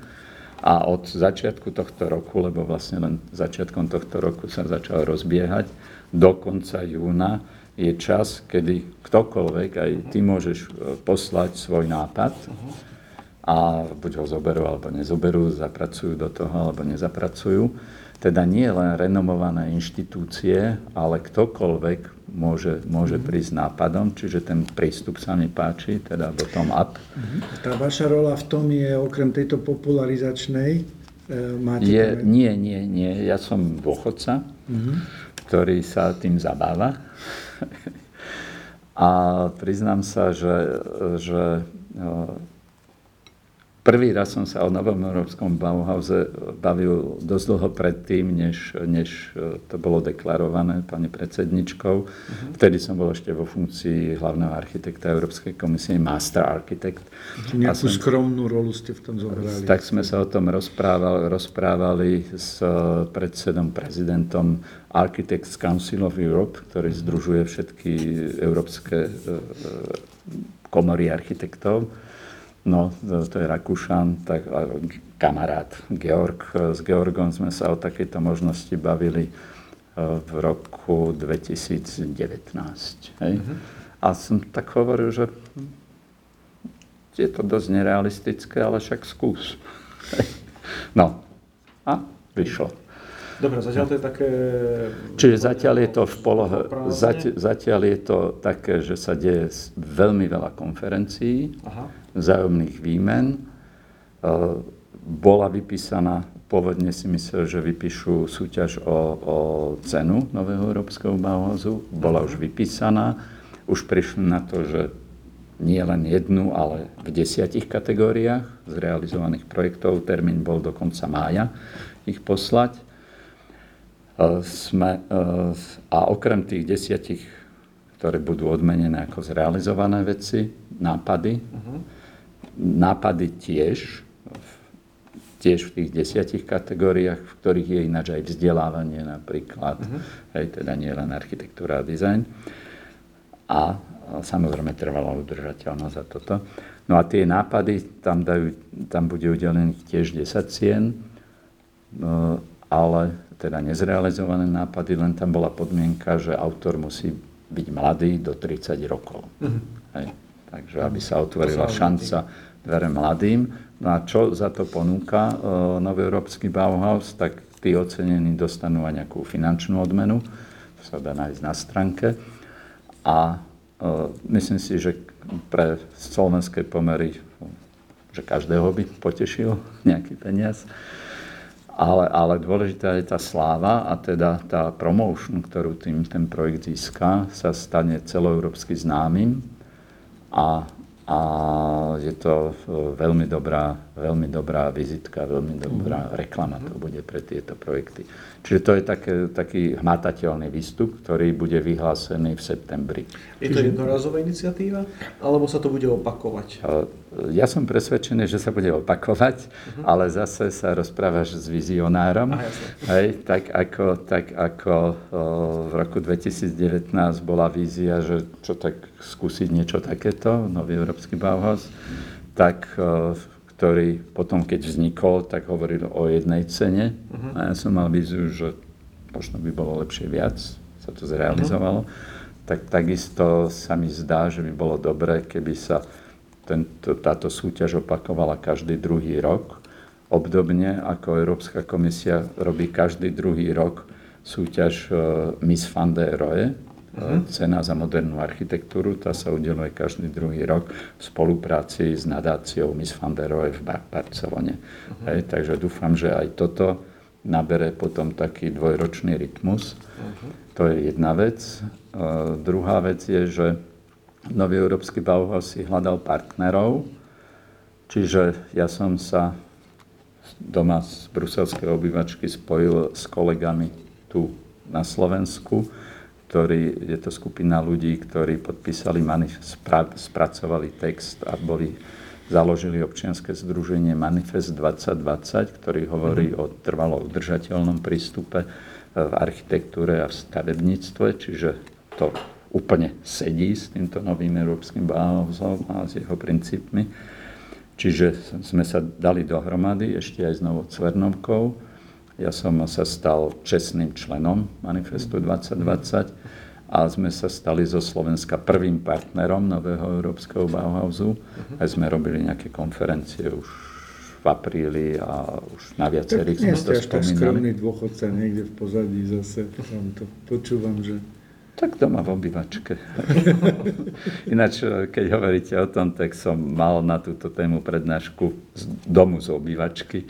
A od začiatku tohto roku, lebo vlastne len začiatkom tohto roku sa začal rozbiehať, do konca júna je čas, kedy ktokoľvek, aj ty môžeš e, poslať svoj nápad a buď ho zoberú alebo nezoberú, zapracujú do toho alebo nezapracujú. Teda nie len renomované inštitúcie, ale ktokoľvek môže, môže mhm. prísť nápadom, čiže ten prístup sa mi páči, teda bottom-up. Mhm. Tá vaša rola v tom je, okrem tejto popularizačnej, e, máte... Je, nie, nie, nie. Ja som dôchodca, uh-huh. ktorý sa tým zabáva. (laughs) A priznám sa, že, že Prvý raz som sa o Novom Európskom Bauhause bavil dosť dlho predtým, než, než e, to bolo deklarované pani predsedničkou. Uh-huh. Vtedy som bol ešte vo funkcii hlavného architekta Európskej komisie, master architect. Čiže nejakú som, skromnú rolu ste v tom zobrali. Tak sme sa o tom rozprávali, rozprávali s e, predsedom, prezidentom Architects Council of Europe, ktorý uh-huh. združuje všetky európske e, komory architektov No, to je Rakúšan, tak kamarát Georg. S Georgom sme sa o takejto možnosti bavili e, v roku 2019. Hej? Uh-huh. A som tak hovoril, že je to dosť nerealistické, ale však skús. (laughs) no, a vyšlo. Dobre, zatiaľ to je také... Čiže zatiaľ je to v polohe, zatiaľ, zatiaľ je to také, že sa deje veľmi veľa konferencií, Aha. Vzájomných výmen. E, bola vypísaná, pôvodne si myslel, že vypíšu súťaž o, o cenu nového európskeho Bauhausu. Bola už vypísaná. Už prišli na to, že nie len jednu, ale v desiatich kategóriách z realizovaných projektov. Termín bol do konca mája ich poslať. E, sme, e, a okrem tých desiatich, ktoré budú odmenené ako zrealizované veci, nápady, uh-huh. Nápady tiež, tiež v tých desiatich kategóriách, v ktorých je ináč aj vzdelávanie napríklad, uh-huh. hej, teda nie len architektúra a dizajn. A samozrejme trvalá udržateľnosť za toto. No a tie nápady, tam, dajú, tam bude udelených tiež 10 cien, no, ale teda nezrealizované nápady, len tam bola podmienka, že autor musí byť mladý do 30 rokov. Mm-hmm. Hej. Takže aby sa otvorila šanca dvere mladým. No a čo za to ponúka uh, Nový európsky Bauhaus, tak tí ocenení dostanú aj nejakú finančnú odmenu, to sa dá nájsť na stránke. A uh, myslím si, že pre slovenské pomery že každého by potešil (laughs) nejaký peniaz. Ale, ale dôležitá je tá sláva a teda tá promotion, ktorú tým ten projekt získa, sa stane celoeurópsky známym a, a je to e, veľmi dobrá, veľmi dobrá vizitka, veľmi dobrá reklama to bude pre tieto projekty. Čiže to je také, taký hmatateľný výstup, ktorý bude vyhlásený v septembri. Je to jednorazová iniciatíva, alebo sa to bude opakovať? Ja som presvedčený, že sa bude opakovať, uh-huh. ale zase sa rozprávaš s vizionárom. Aha, Hej, tak ako, tak ako o, v roku 2019 bola vízia, že čo tak skúsiť niečo takéto, nový európsky Bauhaus, tak o, ktorý potom, keď vznikol, tak hovoril o jednej cene. Uh-huh. A ja som mal víziu, že možno by bolo lepšie viac, sa to zrealizovalo. Uh-huh. Tak takisto sa mi zdá, že by bolo dobré, keby sa tento, táto súťaž opakovala každý druhý rok. Obdobne ako Európska komisia robí každý druhý rok súťaž uh, Miss van der Rohe, Uh-huh. Cena za modernú architektúru, tá sa udeluje každý druhý rok v spolupráci s nadáciou Miss van der Rohe v Barcelone. Uh-huh. Hej, takže dúfam, že aj toto nabere potom taký dvojročný rytmus. Uh-huh. To je jedna vec. Uh, druhá vec je, že Nový Európsky Bauhaus si hľadal partnerov, čiže ja som sa doma z bruselskej obyvačky spojil s kolegami tu na Slovensku, ktorí, je to skupina ľudí, ktorí podpísali, spra, spracovali text a boli, založili občianske združenie Manifest 2020, ktorý hovorí mm. o trvalo udržateľnom prístupe e, v architektúre a v stavebníctve, čiže to úplne sedí s týmto novým európskym Bauhausom a s jeho princípmi. Čiže sme sa dali dohromady ešte aj s Novou Cvernovkou ja som sa stal čestným členom Manifestu 2020 a sme sa stali zo Slovenska prvým partnerom nového európskeho Bauhausu. Mhm. Aj sme robili nejaké konferencie už v apríli a už na viacerých sme to spomínali. Tak skromný dôchodca niekde v pozadí zase, tam to počúvam, že... Tak doma v obývačke. (laughs) Ináč, keď hovoríte o tom, tak som mal na túto tému prednášku z domu z obývačky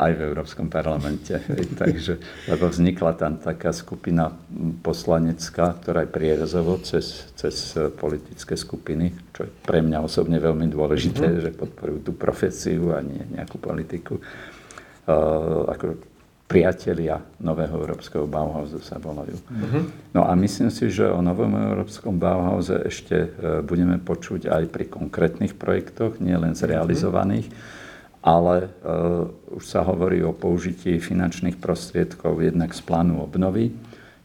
aj v Európskom parlamente. (laughs) Takže, lebo vznikla tam taká skupina poslanecká, ktorá je prierezovo cez, cez politické skupiny, čo je pre mňa osobne veľmi dôležité, mm-hmm. že podporujú tú profesiu a nie nejakú politiku. Uh, ako priatelia nového európskeho Bauhausu sa volajú. Mm-hmm. No a myslím si, že o novom európskom Bauhause ešte budeme počuť aj pri konkrétnych projektoch, nielen zrealizovaných. Mm-hmm ale uh, už sa hovorí o použití finančných prostriedkov jednak z plánu obnovy,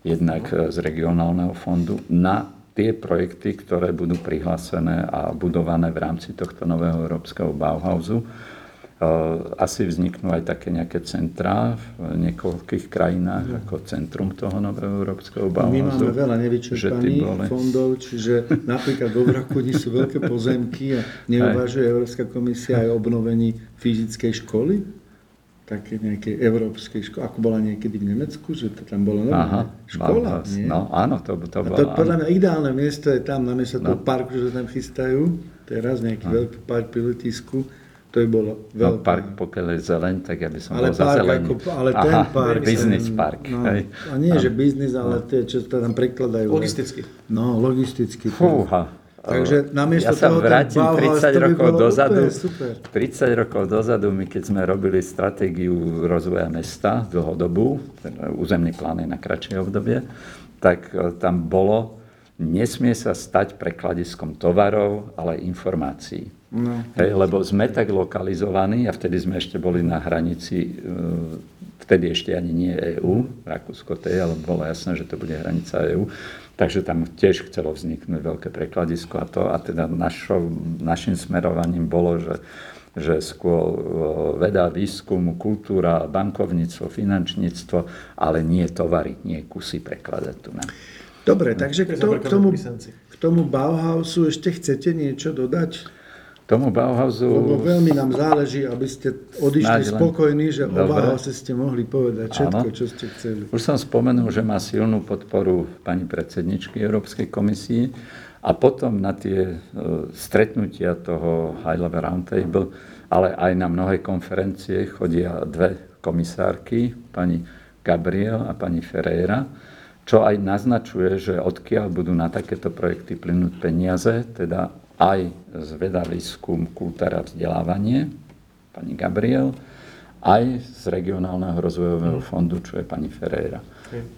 jednak uh, z regionálneho fondu na tie projekty, ktoré budú prihlásené a budované v rámci tohto nového európskeho Bauhausu. Eh, asi vzniknú aj také nejaké centrá v niekoľkých krajinách no. ako centrum toho nového európskeho Bauhausu. My máme veľa nevyčerpaných fondov, čiže napríklad vo Vrakuni sú veľké pozemky a neuvažuje Európska komisia aj o obnovení fyzickej školy? také nejakej európskej školy, ako bola niekedy v Nemecku, že to tam bola nová škola, nie? No áno, to, to bolo. to podľa mňa ideálne miesto je tam, namiesto no. toho parku, že tam chystajú, teraz nejaký no. veľký park pri letisku, to by bolo veľké. No, park, pokiaľ je zeleň, tak ja by som ale bol za zeleň. Ako, ale Aha, ten park... Business park. No, hej. A nie, že biznis, ale no. tie, čo to tam prekladajú. Logisticky. No, logisticky. Fúha. Takže namiesto ja sa toho vrátim Bauhaus, 30 rokov dozadu. Super. 30 rokov dozadu, my keď sme robili stratégiu rozvoja mesta dlhodobú, teda územný plán je na kratšie obdobie, tak e, tam bolo, nesmie sa stať prekladiskom tovarov, ale informácií. No. Hej, lebo sme tak lokalizovaní a vtedy sme ešte boli na hranici, e, vtedy ešte ani nie EÚ, Rakúsko to je, ale bolo jasné, že to bude hranica EÚ. Takže tam tiež chcelo vzniknúť veľké prekladisko a to. A teda našo, našim smerovaním bolo, že, že skôr e, veda, výskum, kultúra, bankovníctvo, finančníctvo, ale nie tovary, nie kusy prekladať tu. Na. Dobre, takže k, to, k, tomu, k tomu Bauhausu ešte chcete niečo dodať? Tomu Bauhausu... Lebo veľmi nám záleží, aby ste odišli len- spokojní, že o. Bauhause ste mohli povedať všetko, Áno. čo ste chceli. Už som spomenul, že má silnú podporu pani predsedničky Európskej komisie a potom na tie e, stretnutia toho High Level Roundtable, ale aj na mnohé konferencie chodia dve komisárky, pani Gabriel a pani Ferreira, čo aj naznačuje, že odkiaľ budú na takéto projekty plynúť peniaze, teda aj z veda, výskum, kultúra, vzdelávanie, pani Gabriel, aj z regionálneho rozvojového fondu, čo je pani Ferreira.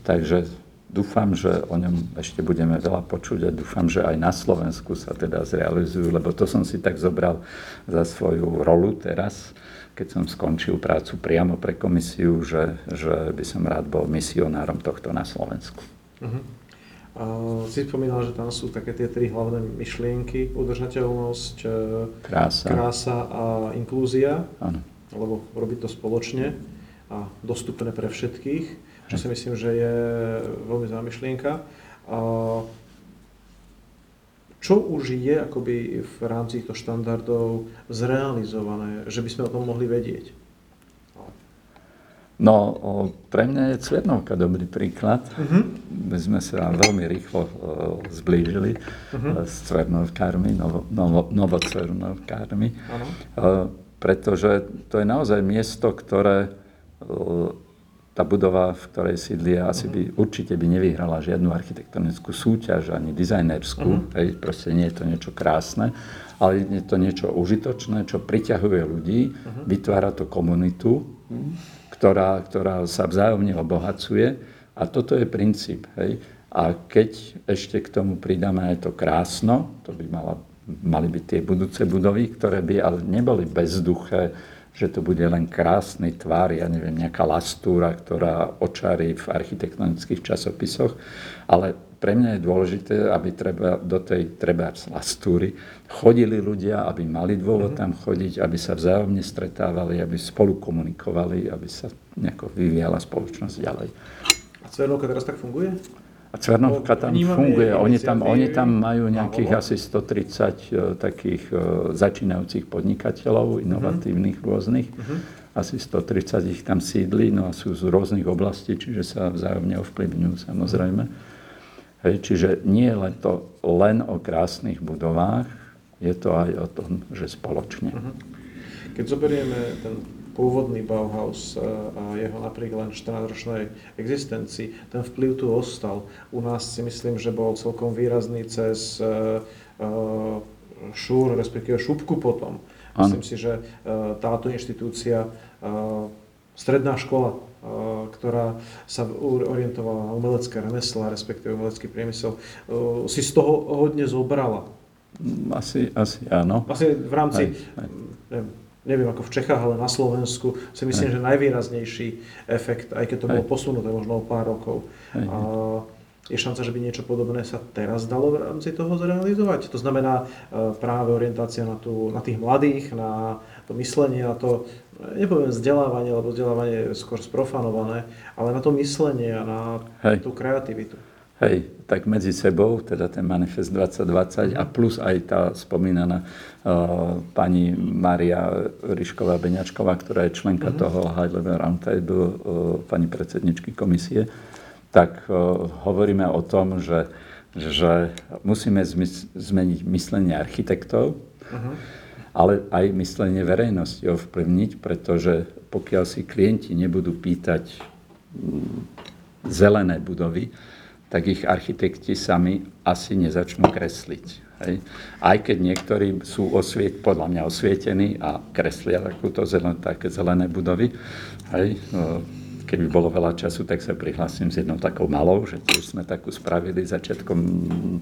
Takže dúfam, že o ňom ešte budeme veľa počuť a dúfam, že aj na Slovensku sa teda zrealizujú, lebo to som si tak zobral za svoju rolu teraz, keď som skončil prácu priamo pre komisiu, že, že by som rád bol misionárom tohto na Slovensku. A si spomínal, že tam sú také tie tri hlavné myšlienky, udržateľnosť, e, Krása. krása a inklúzia, Áno. alebo robiť to spoločne a dostupné pre všetkých, čo si myslím, že je veľmi zaujímavá myšlienka. Čo už je akoby v rámci týchto štandardov zrealizované, že by sme o tom mohli vedieť? No, o, pre mňa je Cvernovka dobrý príklad. My sme sa veľmi rýchlo o, zblížili uh s Cvernovkármi, novo, novo, o, pretože to je naozaj miesto, ktoré o, tá budova, v ktorej sídlia, asi by určite by nevyhrala žiadnu architektonickú súťaž, ani dizajnerskú. Hej, proste nie je to niečo krásne, ale je to niečo užitočné, čo priťahuje ľudí, vytvára to komunitu, ktorá, ktorá sa vzájomne obohacuje. A toto je princíp. Hej. A keď ešte k tomu pridáme aj to krásno, to by mala, mali byť tie budúce budovy, ktoré by ale neboli bezduché, že to bude len krásny tvár, ja neviem, nejaká lastúra, ktorá očarí v architektonických časopisoch, ale pre mňa je dôležité, aby treba do tej treba lastúry chodili ľudia, aby mali dôvod tam chodiť, aby sa vzájomne stretávali, aby spolu komunikovali, aby sa nejako vyvíjala spoločnosť ďalej. A Cvernovka teraz tak funguje? A Cvernovka tam funguje. Oni tam, oni tam majú nejakých asi 130 e, takých e, začínajúcich podnikateľov, inovatívnych rôznych. Asi 130 ich tam sídli, no a sú z rôznych oblastí, čiže sa vzájomne ovplyvňujú samozrejme. Hej, čiže nie je len to len o krásnych budovách, je to aj o tom, že spoločne. Keď zoberieme ten pôvodný Bauhaus e, a jeho napriek len 14-ročnej existencii, ten vplyv tu ostal. U nás si myslím, že bol celkom výrazný cez e, e, Šúr, respektíve Šupku potom. Myslím si, že táto inštitúcia, stredná škola, ktorá sa orientovala na umelecké remesla, respektíve umelecký priemysel, e, si z toho hodne zobrala. Asi, asi áno. Vlastne v rámci, Hej, hej. neviem, neviem ako v Čechách, ale na Slovensku si myslím, že najvýraznejší efekt, aj keď to bolo Hej. posunuté možno o pár rokov. A je šanca, že by niečo podobné sa teraz dalo v rámci toho zrealizovať. To znamená e, práve orientácia na, tú, na tých mladých, na to myslenie, na to, nepoviem vzdelávanie, lebo vzdelávanie je skôr sprofanované, ale na to myslenie a na Hej. tú kreativitu. Hej, tak medzi sebou, teda ten manifest 2020 a plus aj tá spomínaná uh, pani Maria Ryšková Beňačková, ktorá je členka toho High Level Roundtable, uh, pani predsedničky komisie, tak uh, hovoríme o tom, že, že musíme zmeniť myslenie architektov, ale aj myslenie verejnosti ovplyvniť, pretože pokiaľ si klienti nebudú pýtať zelené budovy, tak ich architekti sami asi nezačnú kresliť. Hej. Aj keď niektorí sú osviet, podľa mňa osvietení a kreslia takúto zelen, také zelené budovy. Hej. no, Keby bolo veľa času, tak sa prihlásim s jednou takou malou, že tiež sme takú spravili začiatkom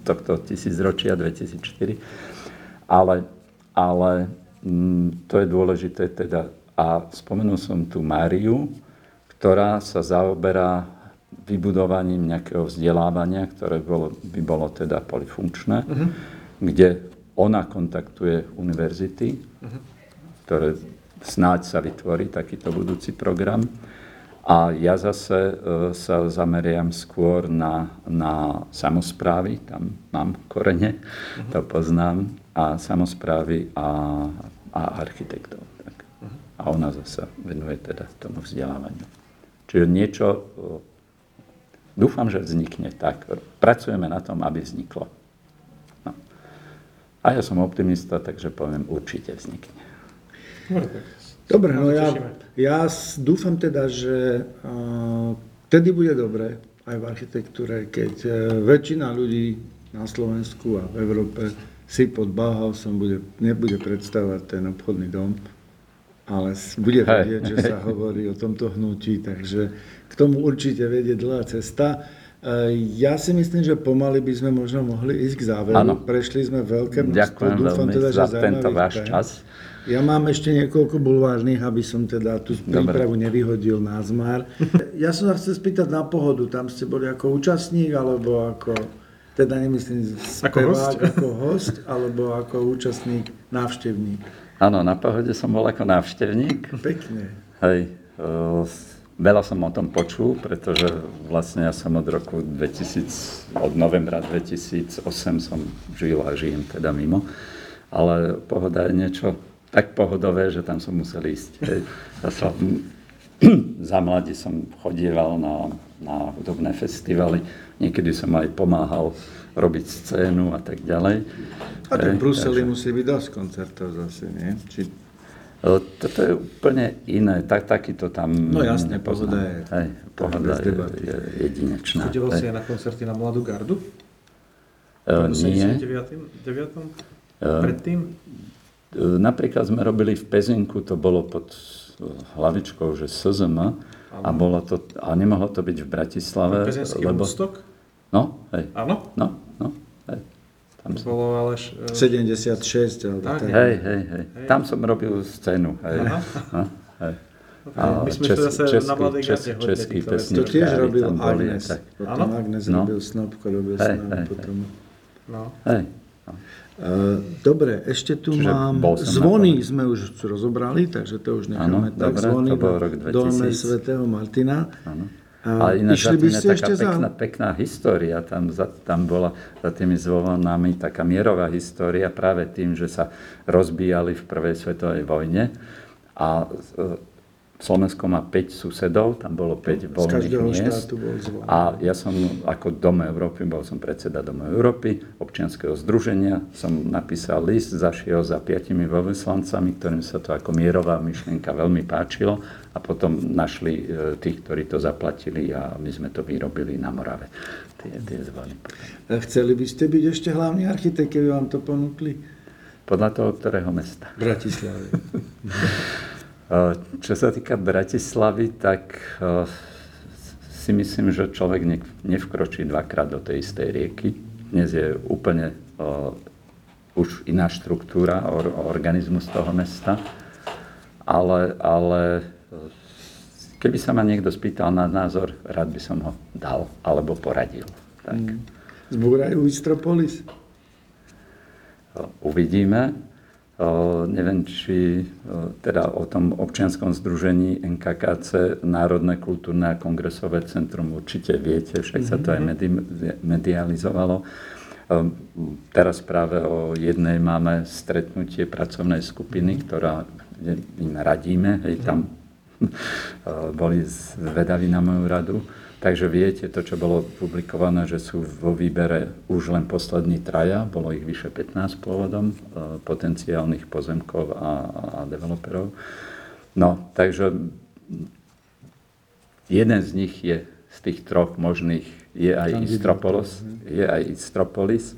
tohto tisícročia 2004. Ale, ale mm, to je dôležité teda. A spomenul som tu Máriu, ktorá sa zaoberá vybudovaním nejakého vzdelávania, ktoré bolo, by bolo teda polifunkčné, kde ona kontaktuje univerzity, ktoré snáď sa vytvorí takýto budúci program. A ja zase e, sa zameriam skôr na, na samozprávy, tam mám korene, to poznám, a samozprávy a, a architektov. Tak. A ona zase venuje teda tomu vzdelávaniu. Čiže niečo, e, dúfam, že vznikne tak. Pracujeme na tom, aby vzniklo. No. A ja som optimista, takže poviem, určite vznikne. Dobre, tak Dobre, no ja, ja dúfam teda, že uh, tedy bude dobre aj v architektúre, keď uh, väčšina ľudí na Slovensku a v Európe si pod Bauhausom bude, nebude predstavovať ten obchodný dom, ale bude vedieť, že sa (laughs) hovorí o tomto hnutí, takže k tomu určite vedie dlhá cesta. Uh, Ja si myslím, že pomaly by sme možno mohli ísť k záveru. Áno. Prešli sme veľké množstvo. Ďakujem Dúfam veľmi teda, za tento váš tém. čas. Ja mám ešte niekoľko bulvárnych, aby som teda tú prípravu nevyhodil na zmar. (laughs) Ja som sa chcel spýtať na pohodu. Tam ste boli ako účastník, alebo ako, teda nemyslím spevák, host? (laughs) ako host, alebo ako účastník, návštevník. Áno, na pohode som bol ako návštevník. Pekne. Hej, veľa som o tom počul, pretože vlastne ja som od roku 2000, od novembra 2008 som žil a žijem teda mimo. Ale pohoda je niečo tak pohodové, že tam som musel ísť. Hej. Ja som, (clears throat) za mladí som chodieval na, na hudobné festivaly, niekedy som aj pomáhal robiť scénu a tak ďalej. A Hej, Bruseli musí byť dosť koncertov zase, nie? Či... E, Toto je úplne iné, tak, takýto tam No jasne, pohoda je- Hej, pohoda je, je jedinečná. Chodilo Hej. si aj na koncerty na Mladú gardu? E, V nie. 79. 9. Eh. Predtým? E, Napríklad sme robili v Pezinku, to bolo pod e, hlavičkou, že SZM, a, bolo to, a nemohlo to byť v Bratislave, lebo... Woodstock? No, hej, Áno? no, no, hej. Tam To som, bolo ale... š- eh, 76, alebo Tak, tak. hej, hej, hej. Tam som robil scénu, hej. Aha. No, hej. My sme ešte zase na Mladej čes, garde hodne český. To tiež robil tam boli, Agnes. tak. Potom Áno? Agnes No. robil Snobko, robil Hej, s nami hej, potom. No. Hej. E, Dobre, ešte tu Čiže mám... na Zvony pohode. sme už rozobrali, takže to už necháme Áno, tak. dobre, Zvony to bol na rok Dolné 2000. svätého Martina. Áno. A Ale ináč za tým je taká ešte za... pekná, pekná história. Tam, za, tam bola za tými zvonami taká mierová história práve tým, že sa rozbíjali v prvej svetovej vojne. A e, Slovensko má 5 susedov, tam bolo 5 Z voľných miest. bol. A ja som ako Dom Európy, bol som predseda Domu Európy, občianskeho združenia, som napísal list, zašiel za piatimi veľvyslancami, ktorým sa to ako mierová myšlienka veľmi páčilo a potom našli e, tých, ktorí to zaplatili a my sme to vyrobili na Morave. Tie, tie zvony. Chceli by ste byť ešte hlavný architekt, keby vám to ponúkli? Podľa toho, ktorého mesta. Bratislave. (laughs) E, Čo sa týka Bratislavy, tak e, si myslím, že človek ne- nevkročí dvakrát do tej istej rieky. Dnes je úplne e, už iná štruktúra, or, organizmus toho mesta. Ale, ale keby sa ma niekto spýtal na názor, rád by som ho dal alebo poradil. Tak. Zbúrajú Istropolis? Uvidíme. Neviem, či teda o tom občianskom združení NKKC, Národné kultúrne a kongresové centrum, určite viete, však sa to aj medi- medializovalo. Teraz práve o jednej máme stretnutie pracovnej skupiny, ktorá kde im radíme, hej, tam o, boli zvedaví na moju radu. Takže viete, to, čo bolo publikované, že sú vo výbere už len poslední traja, bolo ich vyše 15 pôvodom, e, potenciálnych pozemkov a, a developerov. No, takže jeden z nich je, z tých troch možných, je aj Istropolis. Je aj Istropolis.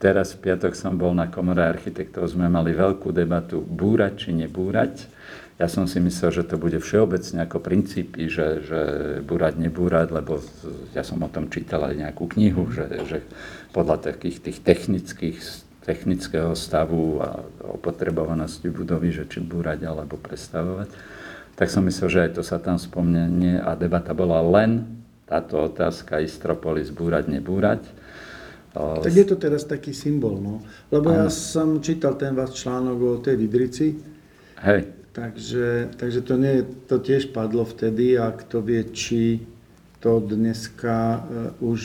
Teraz v piatok som bol na komore architektov, sme mali veľkú debatu, búrať či nebúrať. Ja som si myslel, že to bude všeobecne ako princípy, že, že búrať, nebúrať, lebo ja som o tom čítal aj nejakú knihu, že, že podľa takých tých technických, technického stavu a opotrebovanosti budovy, že či búrať alebo prestavovať, tak som myslel, že aj to sa tam spomenie a debata bola len táto otázka Istropolis búrať, nebúrať. Tak je to teraz taký symbol, no. Lebo ja som čítal ten váš článok o tej Vidrici, Hej, Takže, takže to, nie, to tiež padlo vtedy a kto vie, či to dneska uh, už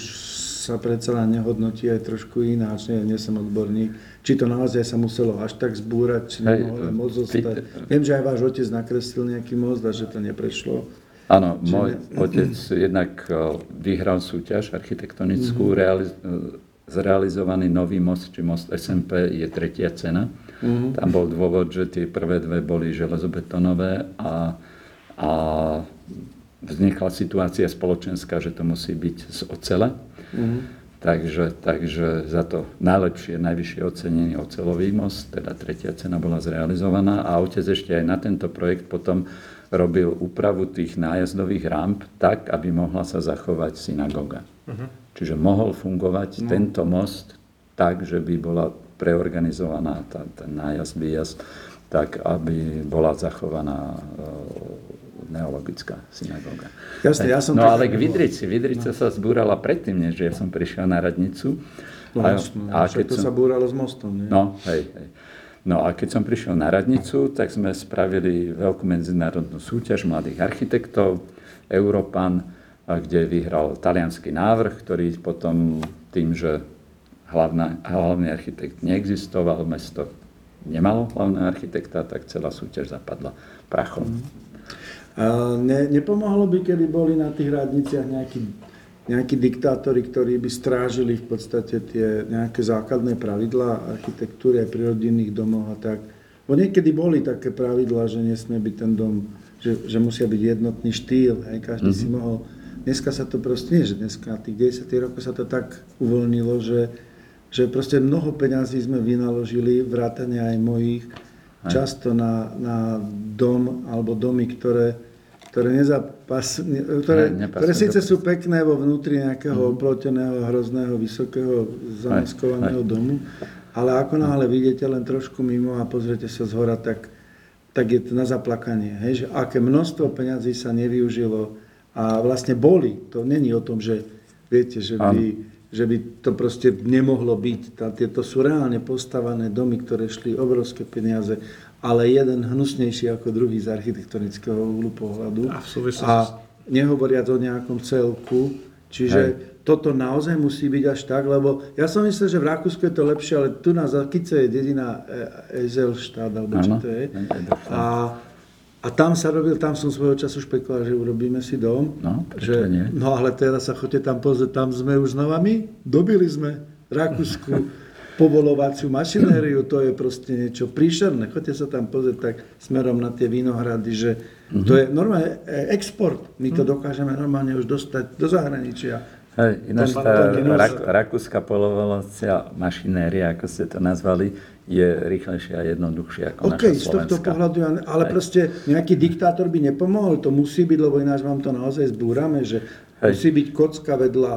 sa predsa len nehodnotí aj trošku ináč, nie, nie som odborník, či to naozaj sa muselo až tak zbúrať, či nemohol most ty- zostať. Viem, že aj váš otec nakreslil nejaký most a že to neprešlo. Áno, môj (clears throat) otec jednak eh, vyhral súťaž architektonickú, realiz- eh, zrealizovaný nový most, či most SMP je tretia cena. Tam bol dôvod, že tie prvé dve boli železobetonové a, a vznikla situácia spoločenská, že to musí byť z ocele. Takže, takže za to najlepšie, najvyššie ocenenie ocelový most, teda tretia cena bola zrealizovaná a otec ešte aj na tento projekt potom robil úpravu tých nájazdových ramp tak, aby mohla sa zachovať synagoga. Čiže mohol fungovať tento most tak, že by bola preorganizovaná tá, ten nájazd, výjazd, tak, aby bola zachovaná e, neologická synagóga. Jasne, ja som no ale k Vidrici, Vidrica sa zbúrala predtým, než ja som prišiel na radnicu. No, A- jasno, a keď to som- sa búralo s mostom, nie? No, hej, hej. No a keď som prišiel na radnicu, tak sme spravili veľkú medzinárodnú súťaž mladých architektov, Európan, kde vyhral talianský návrh, ktorý potom tým, že hlavná, hlavný architekt neexistoval, mesto nemalo hlavného architekta, tak celá súťaž zapadla prachom. A ne, nepomohlo by, keby boli na tých radniciach nejakí, nejakí diktátori, ktorí by strážili v podstate tie nejaké základné pravidlá architektúry aj pri rodinných domoch a tak. Bo niekedy boli také pravidlá, že nesmie byť ten dom, že, že musia byť jednotný štýl, hej, každý mm-hmm. si mohol. Dneska sa to proste, nie že dneska, tých 10 rokoch sa to tak uvoľnilo, že, že proste mnoho peňazí sme vynaložili, vrátane aj mojich, často na, na dom alebo domy, ktoré, ktoré, nezapas, ne- ktoré, Ne- ktoré síce sú pekné vo vnútri nejakého oploteného, hrozného, vysokého, zamaskovaného domu, ale ako náhle vidíte len trošku mimo a pozriete sa z hora, tak, tak je to na zaplakanie. Hej? Že aké množstvo peňazí sa nevyužilo a vlastne boli. To není o tom, že viete, že by, že by to proste nemohlo byť. Tá, tieto sú reálne postavané domy, ktoré šli obrovské peniaze, ale jeden hnusnejší ako druhý z architektonického úhlu pohľadu. A v súvislosti A nehovoriac o nejakom celku. Čiže toto naozaj musí byť až tak, lebo ja som myslel, že v Rakúsku je to lepšie, ale tu na Zakice je dedina e- Ezelštát, alebo čo to je. A, a tam sa robil, tam som svojho času špekuloval, že urobíme si dom. No, že, nie? no ale teraz sa chodite tam pozrieť, tam sme už znova my, dobili sme Rakúsku (laughs) povolovaciu mašinériu, to je proste niečo príšerné. Chodite sa tam pozrieť tak smerom na tie vinohrady, že Mhm. to je normálne e, export. My to dokážeme normálne už dostať do zahraničia. Hej, ináč tá rak, rakúska polovolacia mašinéria, ako ste to nazvali, je rýchlejšia a jednoduchšia ako OK, naša z tohto pohľadu, ja- ale proste nejaký diktátor by nepomohol, to musí byť, lebo ináč vám to naozaj zbúrame, že Hej. musí byť kocka vedľa.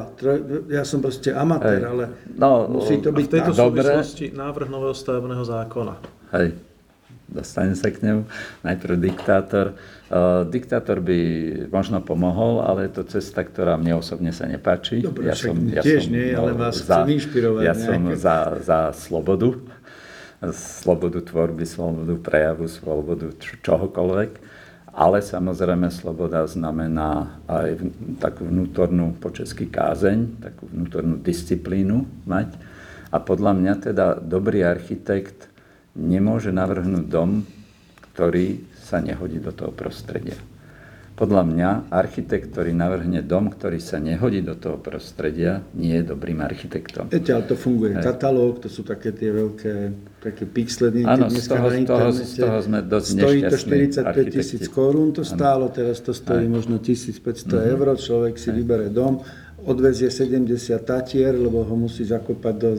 Ja som proste amatér, Hej. ale No, musí to byť v tejto tak. Dobre. súvislosti návrh nového stavebného zákona. Hej, dostane sa k nemu. Najprv diktátor. Uh, diktátor by možno pomohol, ale je to cesta, ktorá mne osobne sa nepáči. Dobre, však mne tiež nie, ale vás chcem inšpirovať Ja som nejako. za, za slobodu. Slobodu tvorby, slobodu prejavu, slobodu čohokoľvek. Ale samozrejme sloboda znamená aj takú vnútornú po česky kázeň, takú vnútornú disciplínu mať. A podľa mňa teda dobrý architekt nemôže navrhnúť dom, ktorý sa nehodí do toho prostredia. Podľa mňa architekt, ktorý navrhne dom, ktorý sa nehodí do toho prostredia, nie je dobrým architektom. Viete, ale to funguje. Katalóg, to sú také tie veľké také pixely Áno, z toho- z toho- z toho sme dosť Stojí to nešťastní 45 tisíc korún to stálo, teraz to stojí možno 1500 eur, človek si vybere dom, odvezie 70 tatier, lebo ho musí zakopať do,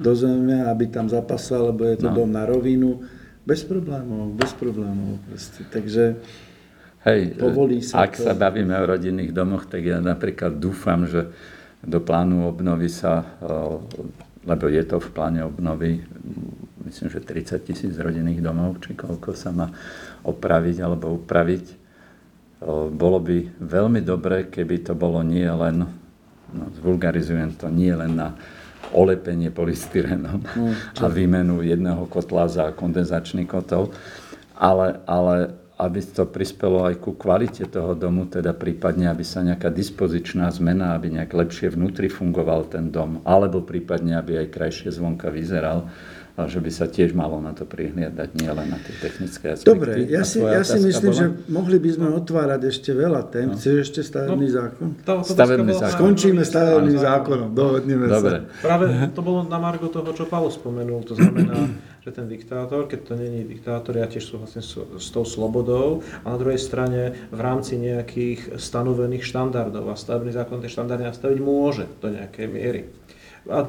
do zeme, aby tam zapasal, lebo je to dom na rovinu. Bez problémov, bez problémov. Proste. Takže Hej, Povolí sa ak to. sa bavíme o rodinných domoch, tak ja napríklad dúfam, že do plánu obnovy sa, o, lebo je to v pláne obnovy, myslím, že 30 tisíc rodinných domov, či koľko sa má opraviť alebo upraviť. O, Bolo by veľmi dobre, keby to bolo nie len, no, zvulgarizujem to, nie len na olepenie polystyrenom a výmenu jedného kotla za kondenzačný kotol, ale, ale aby to prispelo aj ku kvalite toho domu, teda prípadne, aby sa nejaká dispozičná zmena, aby nejak lepšie vnútri fungoval ten dom, alebo prípadne, aby aj krajšie zvonka vyzeral, a že by sa tiež malo na to prihliadať, nie len na tie technické aspekty. Dobre, ja si, ja si myslím, bola? že mohli by sme otvárať ešte veľa tém. Chceš ešte stavebný No. zákon? Tá Stavebný zákon. Skončíme stavebným zákonom, dohodneme Dobre. sa. Práve to bolo na Margo toho, čo Paolo spomenul, to znamená, že ten diktátor, keď to není diktátor, ja tiež súhlasím s, s tou slobodou, a na druhej strane v rámci nejakých stanovených štandardov a stavebný zákon tie štandardy nastaviť môže do nejakej miery. A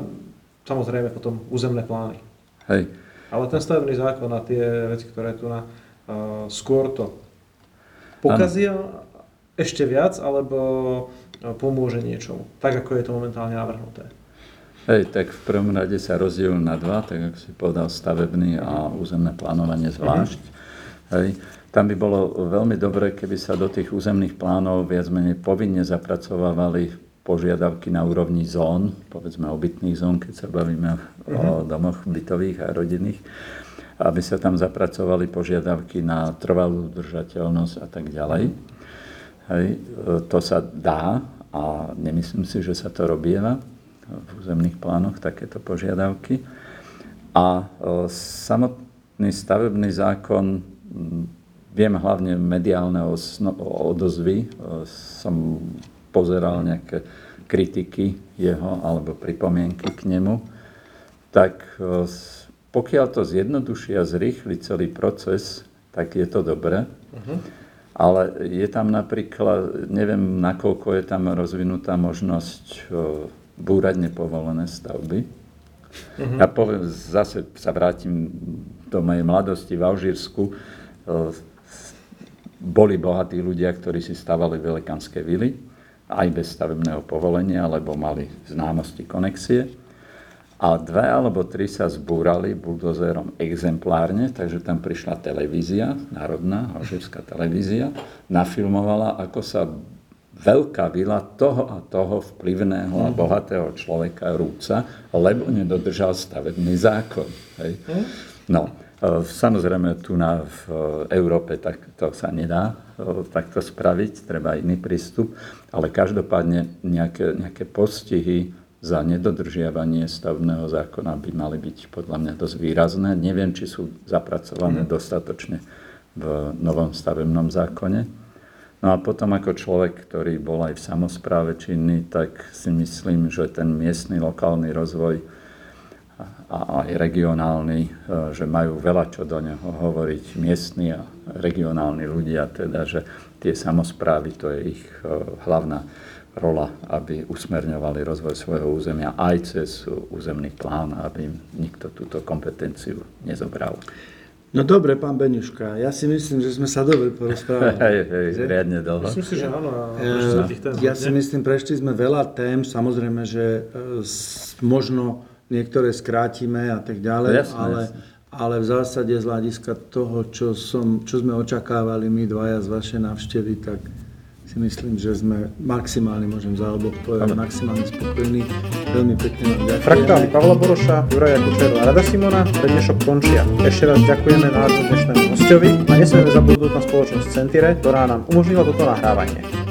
samozrejme potom územné plány. Hej. Ale ten stavebný zákon a tie veci, ktoré tu na, uh, skôr to pokazia ešte viac, alebo pomôže niečomu, tak ako je to momentálne navrhnuté. Hej, tak v prvom rade sa rozdielujú na dva, tak ako si povedal, stavebný a územné plánovanie zvlášť. Hej. Tam by bolo veľmi dobré, keby sa do tých územných plánov viac menej povinne zapracovávali požiadavky na úrovni zón, povedzme obytných zón, keď sa bavíme o domoch bytových a rodinných, aby sa tam zapracovali požiadavky na trvalú udržateľnosť a tak ďalej. Hej, e, to sa dá a nemyslím si, že sa to robieva v územných plánoch, takéto požiadavky. A e, samotný stavebný zákon, m, viem hlavne mediálne odozvy, e, som pozeral nejaké kritiky jeho alebo pripomienky k nemu, tak e, pokiaľ to zjednoduší a zrýchli celý proces, tak je to dobré. Ale je tam napríklad, neviem, nakoľko je tam rozvinutá možnosť búrať nepovolené stavby. Ja poviem, zase sa vrátim do mojej mladosti v Alžírsku. E, Boli bohatí ľudia, ktorí si stavali velikánske vily, aj bez stavebného povolenia, lebo mali známosti, konexie. A dve alebo tri sa zbúrali buldozerom exemplárne, takže tam prišla televízia, národná, alžírska televízia, nafilmovala, ako sa veľká vila toho a toho vplyvného a bohatého človeka rúca, lebo nedodržal stavebný zákon. Hej. No, e, samozrejme tu na, v Európe tak to sa nedá e, takto spraviť, treba iný prístup, ale každopádne nejaké, nejaké postihy za nedodržiavanie stavebného zákona by mali byť podľa mňa dosť výrazné. Neviem, či sú zapracované dostatočne v novom stavebnom zákone. No a potom ako človek, ktorý bol aj v samozpráve činný, tak si myslím, že ten miestny, lokálny rozvoj a aj regionálny, e, že majú veľa čo do neho hovoriť miestni a regionálni ľudia, teda, že tie samozprávy, to je ich e, hlavná rola, aby usmerňovali rozvoj svojho územia aj cez územný plán, aby im nikto túto kompetenciu nezobral. No dobre, pán Beňuška, ja si myslím, že sme sa dobre porozprávali. (laughs) Hej, hej, riadne dlho. Myslím si, že áno. Eh, tém Ja si myslím, prešli sme veľa tém, samozrejme, že eh, možno niektoré skrátime a tak ďalej, ale, ale v zásade z hľadiska toho, čo, som, čo sme očakávali my dvaja z vašej návštevy, tak si myslím, že sme maximálne, môžem za obok povedať, maximálne spokojní. Veľmi pekne vám ďakujem. Fraktály Pavla Boroša, Juraja Kučera a Rada Simona dnešok končia. Ešte raz ďakujeme nášmu dnešnému hostovi a nesmieme zabudnúť na spoločnosť Centire, ktorá nám umožnila toto nahrávanie.